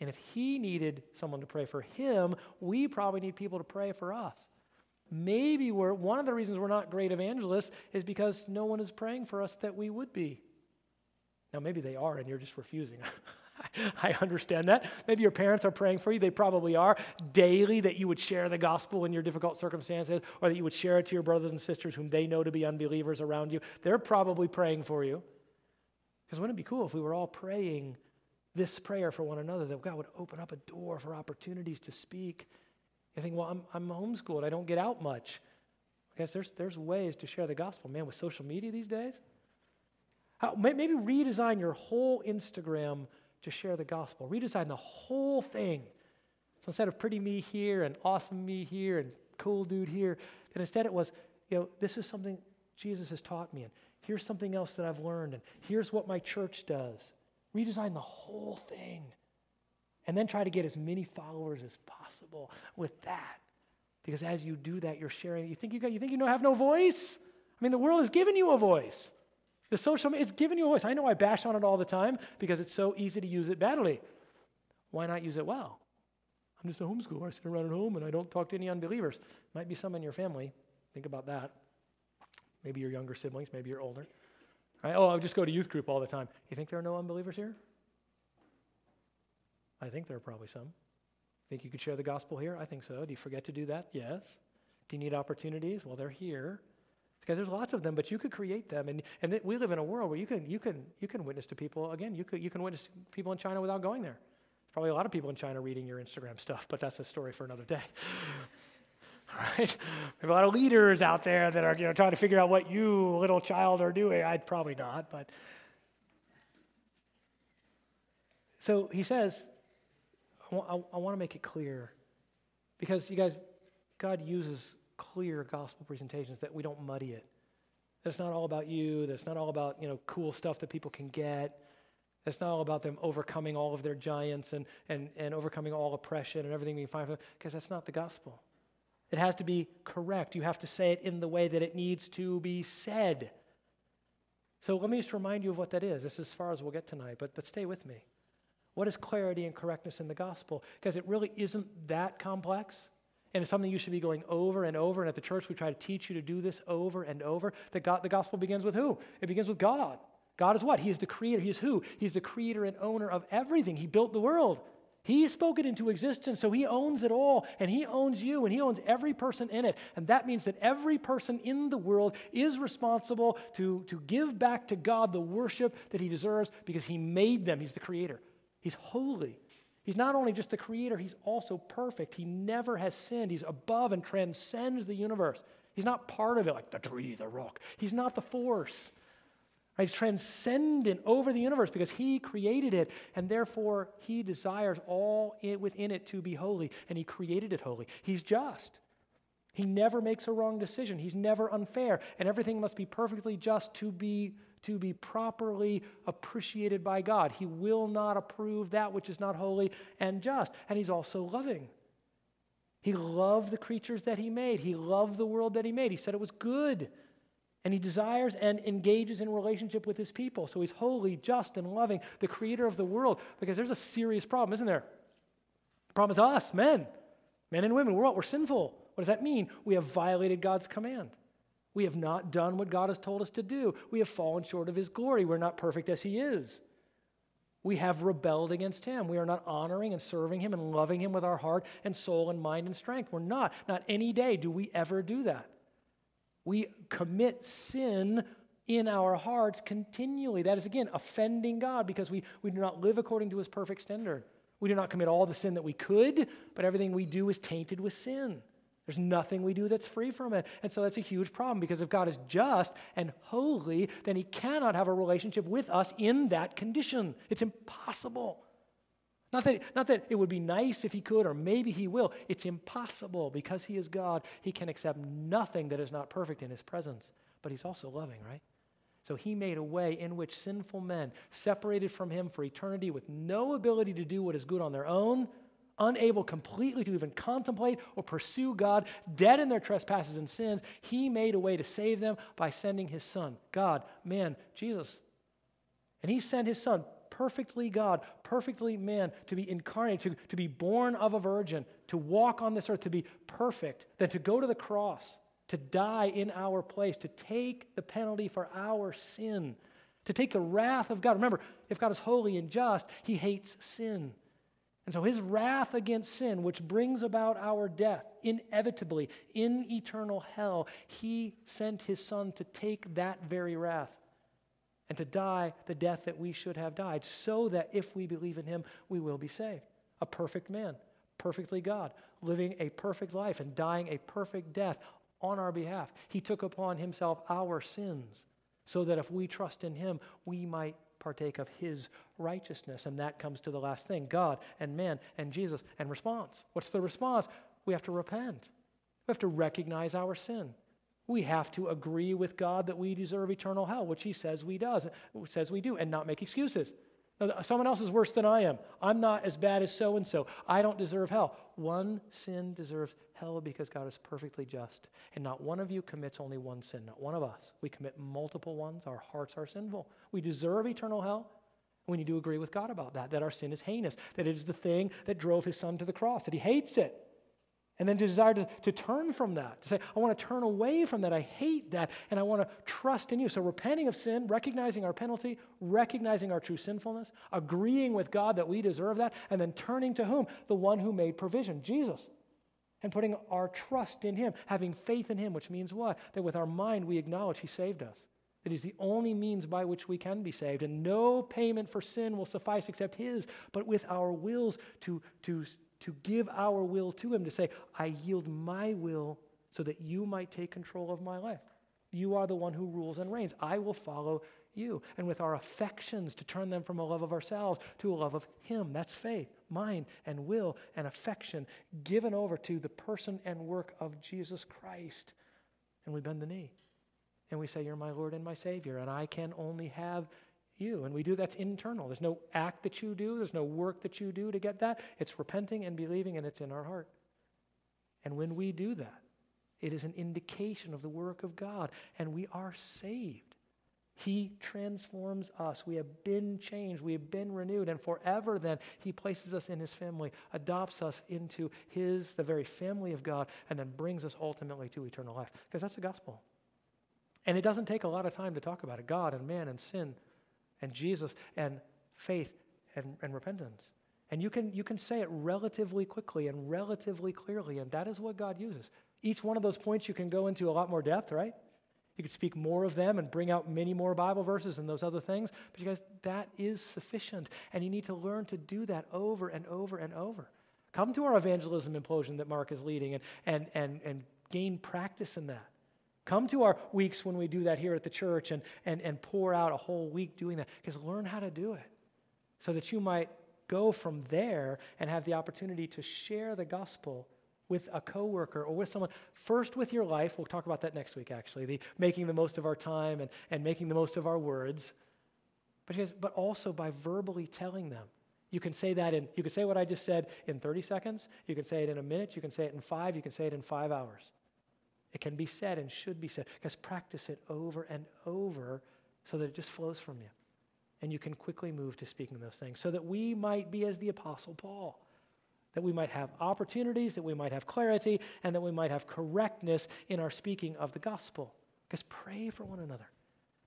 And if he needed someone to pray for him, we probably need people to pray for us. Maybe we're, one of the reasons we're not great evangelists is because no one is praying for us that we would be. Now, maybe they are and you're just refusing. I understand that. Maybe your parents are praying for you. They probably are daily that you would share the gospel in your difficult circumstances or that you would share it to your brothers and sisters whom they know to be unbelievers around you. They're probably praying for you. Because wouldn't it be cool if we were all praying this prayer for one another that God would open up a door for opportunities to speak. You think, well, I'm, I'm homeschooled. I don't get out much. Guys, there's, there's ways to share the gospel. Man, with social media these days, how, maybe redesign your whole Instagram to share the gospel. Redesign the whole thing So instead of pretty me here and awesome me here and cool dude here, then instead it was, you know, this is something Jesus has taught me, and here's something else that I've learned, and here's what my church does. Redesign the whole thing. And then try to get as many followers as possible with that. Because as you do that, you're sharing. You think you got you think you know have no voice? I mean, the world has given you a voice. The social media, it's giving you a voice. I know I bash on it all the time because it's so easy to use it badly. Why not use it well? I'm just a homeschooler. I sit around at home and I don't talk to any unbelievers. Might be some in your family. Think about that. Maybe your younger siblings, maybe you're older. Right? Oh, I just go to youth group all the time. You think there are no unbelievers here? I think there are probably some. Think you could share the gospel here? I think so. Do you forget to do that? Yes. Do you need opportunities? Well, they're here. Because there's lots of them, but you could create them. And, and we live in a world where you can, you, can, you can witness to people. Again, you, could, you can witness people in China without going there. Probably a lot of people in China reading your Instagram stuff, but that's a story for another day. right? There's a lot of leaders out there that are you know, trying to figure out what you, little child, are doing. I'd probably not, but. So he says, I want to make it clear because you guys, God uses clear gospel presentations that we don't muddy it. That's not all about you. That's not all about, you know, cool stuff that people can get. That's not all about them overcoming all of their giants and, and, and overcoming all oppression and everything we find, because that's not the gospel. It has to be correct. You have to say it in the way that it needs to be said. So let me just remind you of what that is. This is as far as we'll get tonight, but, but stay with me. What is clarity and correctness in the gospel? Because it really isn't that complex. And it's something you should be going over and over. And at the church, we try to teach you to do this over and over. That God, the gospel begins with who? It begins with God. God is what? He is the creator. He is who? He's the creator and owner of everything. He built the world. He spoke it into existence, so He owns it all, and He owns you, and He owns every person in it. And that means that every person in the world is responsible to, to give back to God the worship that He deserves because He made them. He's the creator, He's holy. He's not only just the creator, he's also perfect. He never has sinned. He's above and transcends the universe. He's not part of it like the tree, the rock. He's not the force. He's transcendent over the universe because he created it, and therefore he desires all within it to be holy, and he created it holy. He's just. He never makes a wrong decision. He's never unfair, and everything must be perfectly just to be to be properly appreciated by God. He will not approve that which is not holy and just. And He's also loving. He loved the creatures that He made, He loved the world that He made. He said it was good. And He desires and engages in relationship with His people. So He's holy, just, and loving, the creator of the world. Because there's a serious problem, isn't there? The problem is us, men, men and women. We're what? We're sinful. What does that mean? We have violated God's command. We have not done what God has told us to do. We have fallen short of His glory. We're not perfect as He is. We have rebelled against Him. We are not honoring and serving Him and loving Him with our heart and soul and mind and strength. We're not. Not any day do we ever do that. We commit sin in our hearts continually. That is, again, offending God because we, we do not live according to His perfect standard. We do not commit all the sin that we could, but everything we do is tainted with sin. There's nothing we do that's free from it. And so that's a huge problem because if God is just and holy, then he cannot have a relationship with us in that condition. It's impossible. Not that, not that it would be nice if he could, or maybe he will. It's impossible because he is God. He can accept nothing that is not perfect in his presence. But he's also loving, right? So he made a way in which sinful men, separated from him for eternity with no ability to do what is good on their own, unable completely to even contemplate or pursue God, dead in their trespasses and sins, he made a way to save them by sending his son, God, man, Jesus. And he sent his son, perfectly God, perfectly man, to be incarnate, to, to be born of a virgin, to walk on this earth, to be perfect, then to go to the cross, to die in our place, to take the penalty for our sin, to take the wrath of God. Remember, if God is holy and just, he hates sin. And so his wrath against sin, which brings about our death inevitably in eternal hell, he sent his son to take that very wrath and to die the death that we should have died, so that if we believe in him, we will be saved. A perfect man, perfectly God, living a perfect life and dying a perfect death on our behalf. He took upon himself our sins so that if we trust in him, we might partake of his righteousness. And that comes to the last thing God and man and Jesus and response. What's the response? We have to repent, we have to recognize our sin. We have to agree with God that we deserve eternal hell, which He says we does, says we do, and not make excuses. Someone else is worse than I am. I'm not as bad as so and so. I don't deserve hell. One sin deserves hell because God is perfectly just. And not one of you commits only one sin, not one of us. We commit multiple ones. Our hearts are sinful. We deserve eternal hell. We need to agree with God about that, that our sin is heinous, that it is the thing that drove his son to the cross, that he hates it. And then desire to, to turn from that, to say, I want to turn away from that. I hate that, and I want to trust in you. So, repenting of sin, recognizing our penalty, recognizing our true sinfulness, agreeing with God that we deserve that, and then turning to whom? The one who made provision, Jesus. And putting our trust in him, having faith in him, which means what? That with our mind we acknowledge he saved us. That he's the only means by which we can be saved. And no payment for sin will suffice except his, but with our wills to, to to give our will to Him, to say, I yield my will so that you might take control of my life. You are the one who rules and reigns. I will follow you. And with our affections, to turn them from a love of ourselves to a love of Him. That's faith, mind, and will and affection given over to the person and work of Jesus Christ. And we bend the knee. And we say, You're my Lord and my Savior, and I can only have you. And we do that's internal. There's no act that you do, there's no work that you do to get that. It's repenting and believing, and it's in our heart. And when we do that, it is an indication of the work of God, and we are saved. He transforms us. We have been changed. We have been renewed. And forever, then, He places us in His family, adopts us into His, the very family of God, and then brings us ultimately to eternal life. Because that's the gospel. And it doesn't take a lot of time to talk about it God and man and sin and Jesus and faith and, and repentance. And you can, you can say it relatively quickly and relatively clearly, and that is what God uses. Each one of those points you can go into a lot more depth, right? You could speak more of them and bring out many more Bible verses and those other things. But you guys, that is sufficient. And you need to learn to do that over and over and over. Come to our Evangelism Explosion that Mark is leading and, and, and, and gain practice in that. Come to our weeks when we do that here at the church and, and, and pour out a whole week doing that, because learn how to do it so that you might go from there and have the opportunity to share the gospel with a coworker or with someone. First with your life. We'll talk about that next week actually the making the most of our time and, and making the most of our words. But, but also by verbally telling them. You can say that in you can say what i just said in 30 seconds. You can say it in a minute. You can say it in five. You can say it in five hours it can be said and should be said. Because practice it over and over so that it just flows from you. And you can quickly move to speaking those things so that we might be as the Apostle Paul. That we might have opportunities, that we might have clarity, and that we might have correctness in our speaking of the gospel. Because pray for one another.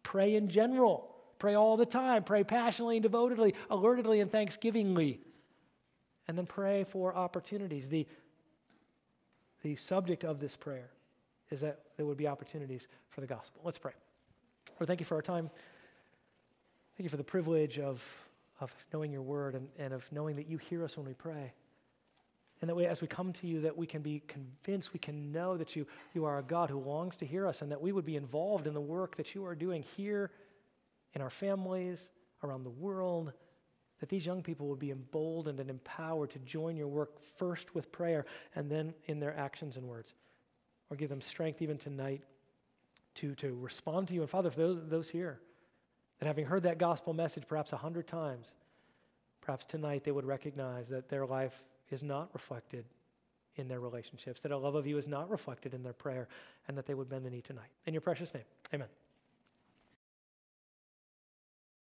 Pray in general. Pray all the time. Pray passionately and devotedly, alertedly and thanksgivingly. And then pray for opportunities. The, the subject of this prayer is that there would be opportunities for the gospel. Let's pray. Lord, thank you for our time. Thank you for the privilege of, of knowing your word and, and of knowing that you hear us when we pray. And that way, as we come to you, that we can be convinced, we can know that you, you are a God who longs to hear us, and that we would be involved in the work that you are doing here in our families, around the world, that these young people would be emboldened and empowered to join your work first with prayer and then in their actions and words or give them strength even tonight to, to respond to you. And Father, for those, those here that having heard that gospel message perhaps a hundred times, perhaps tonight they would recognize that their life is not reflected in their relationships, that a love of you is not reflected in their prayer, and that they would bend the knee tonight. In your precious name, amen.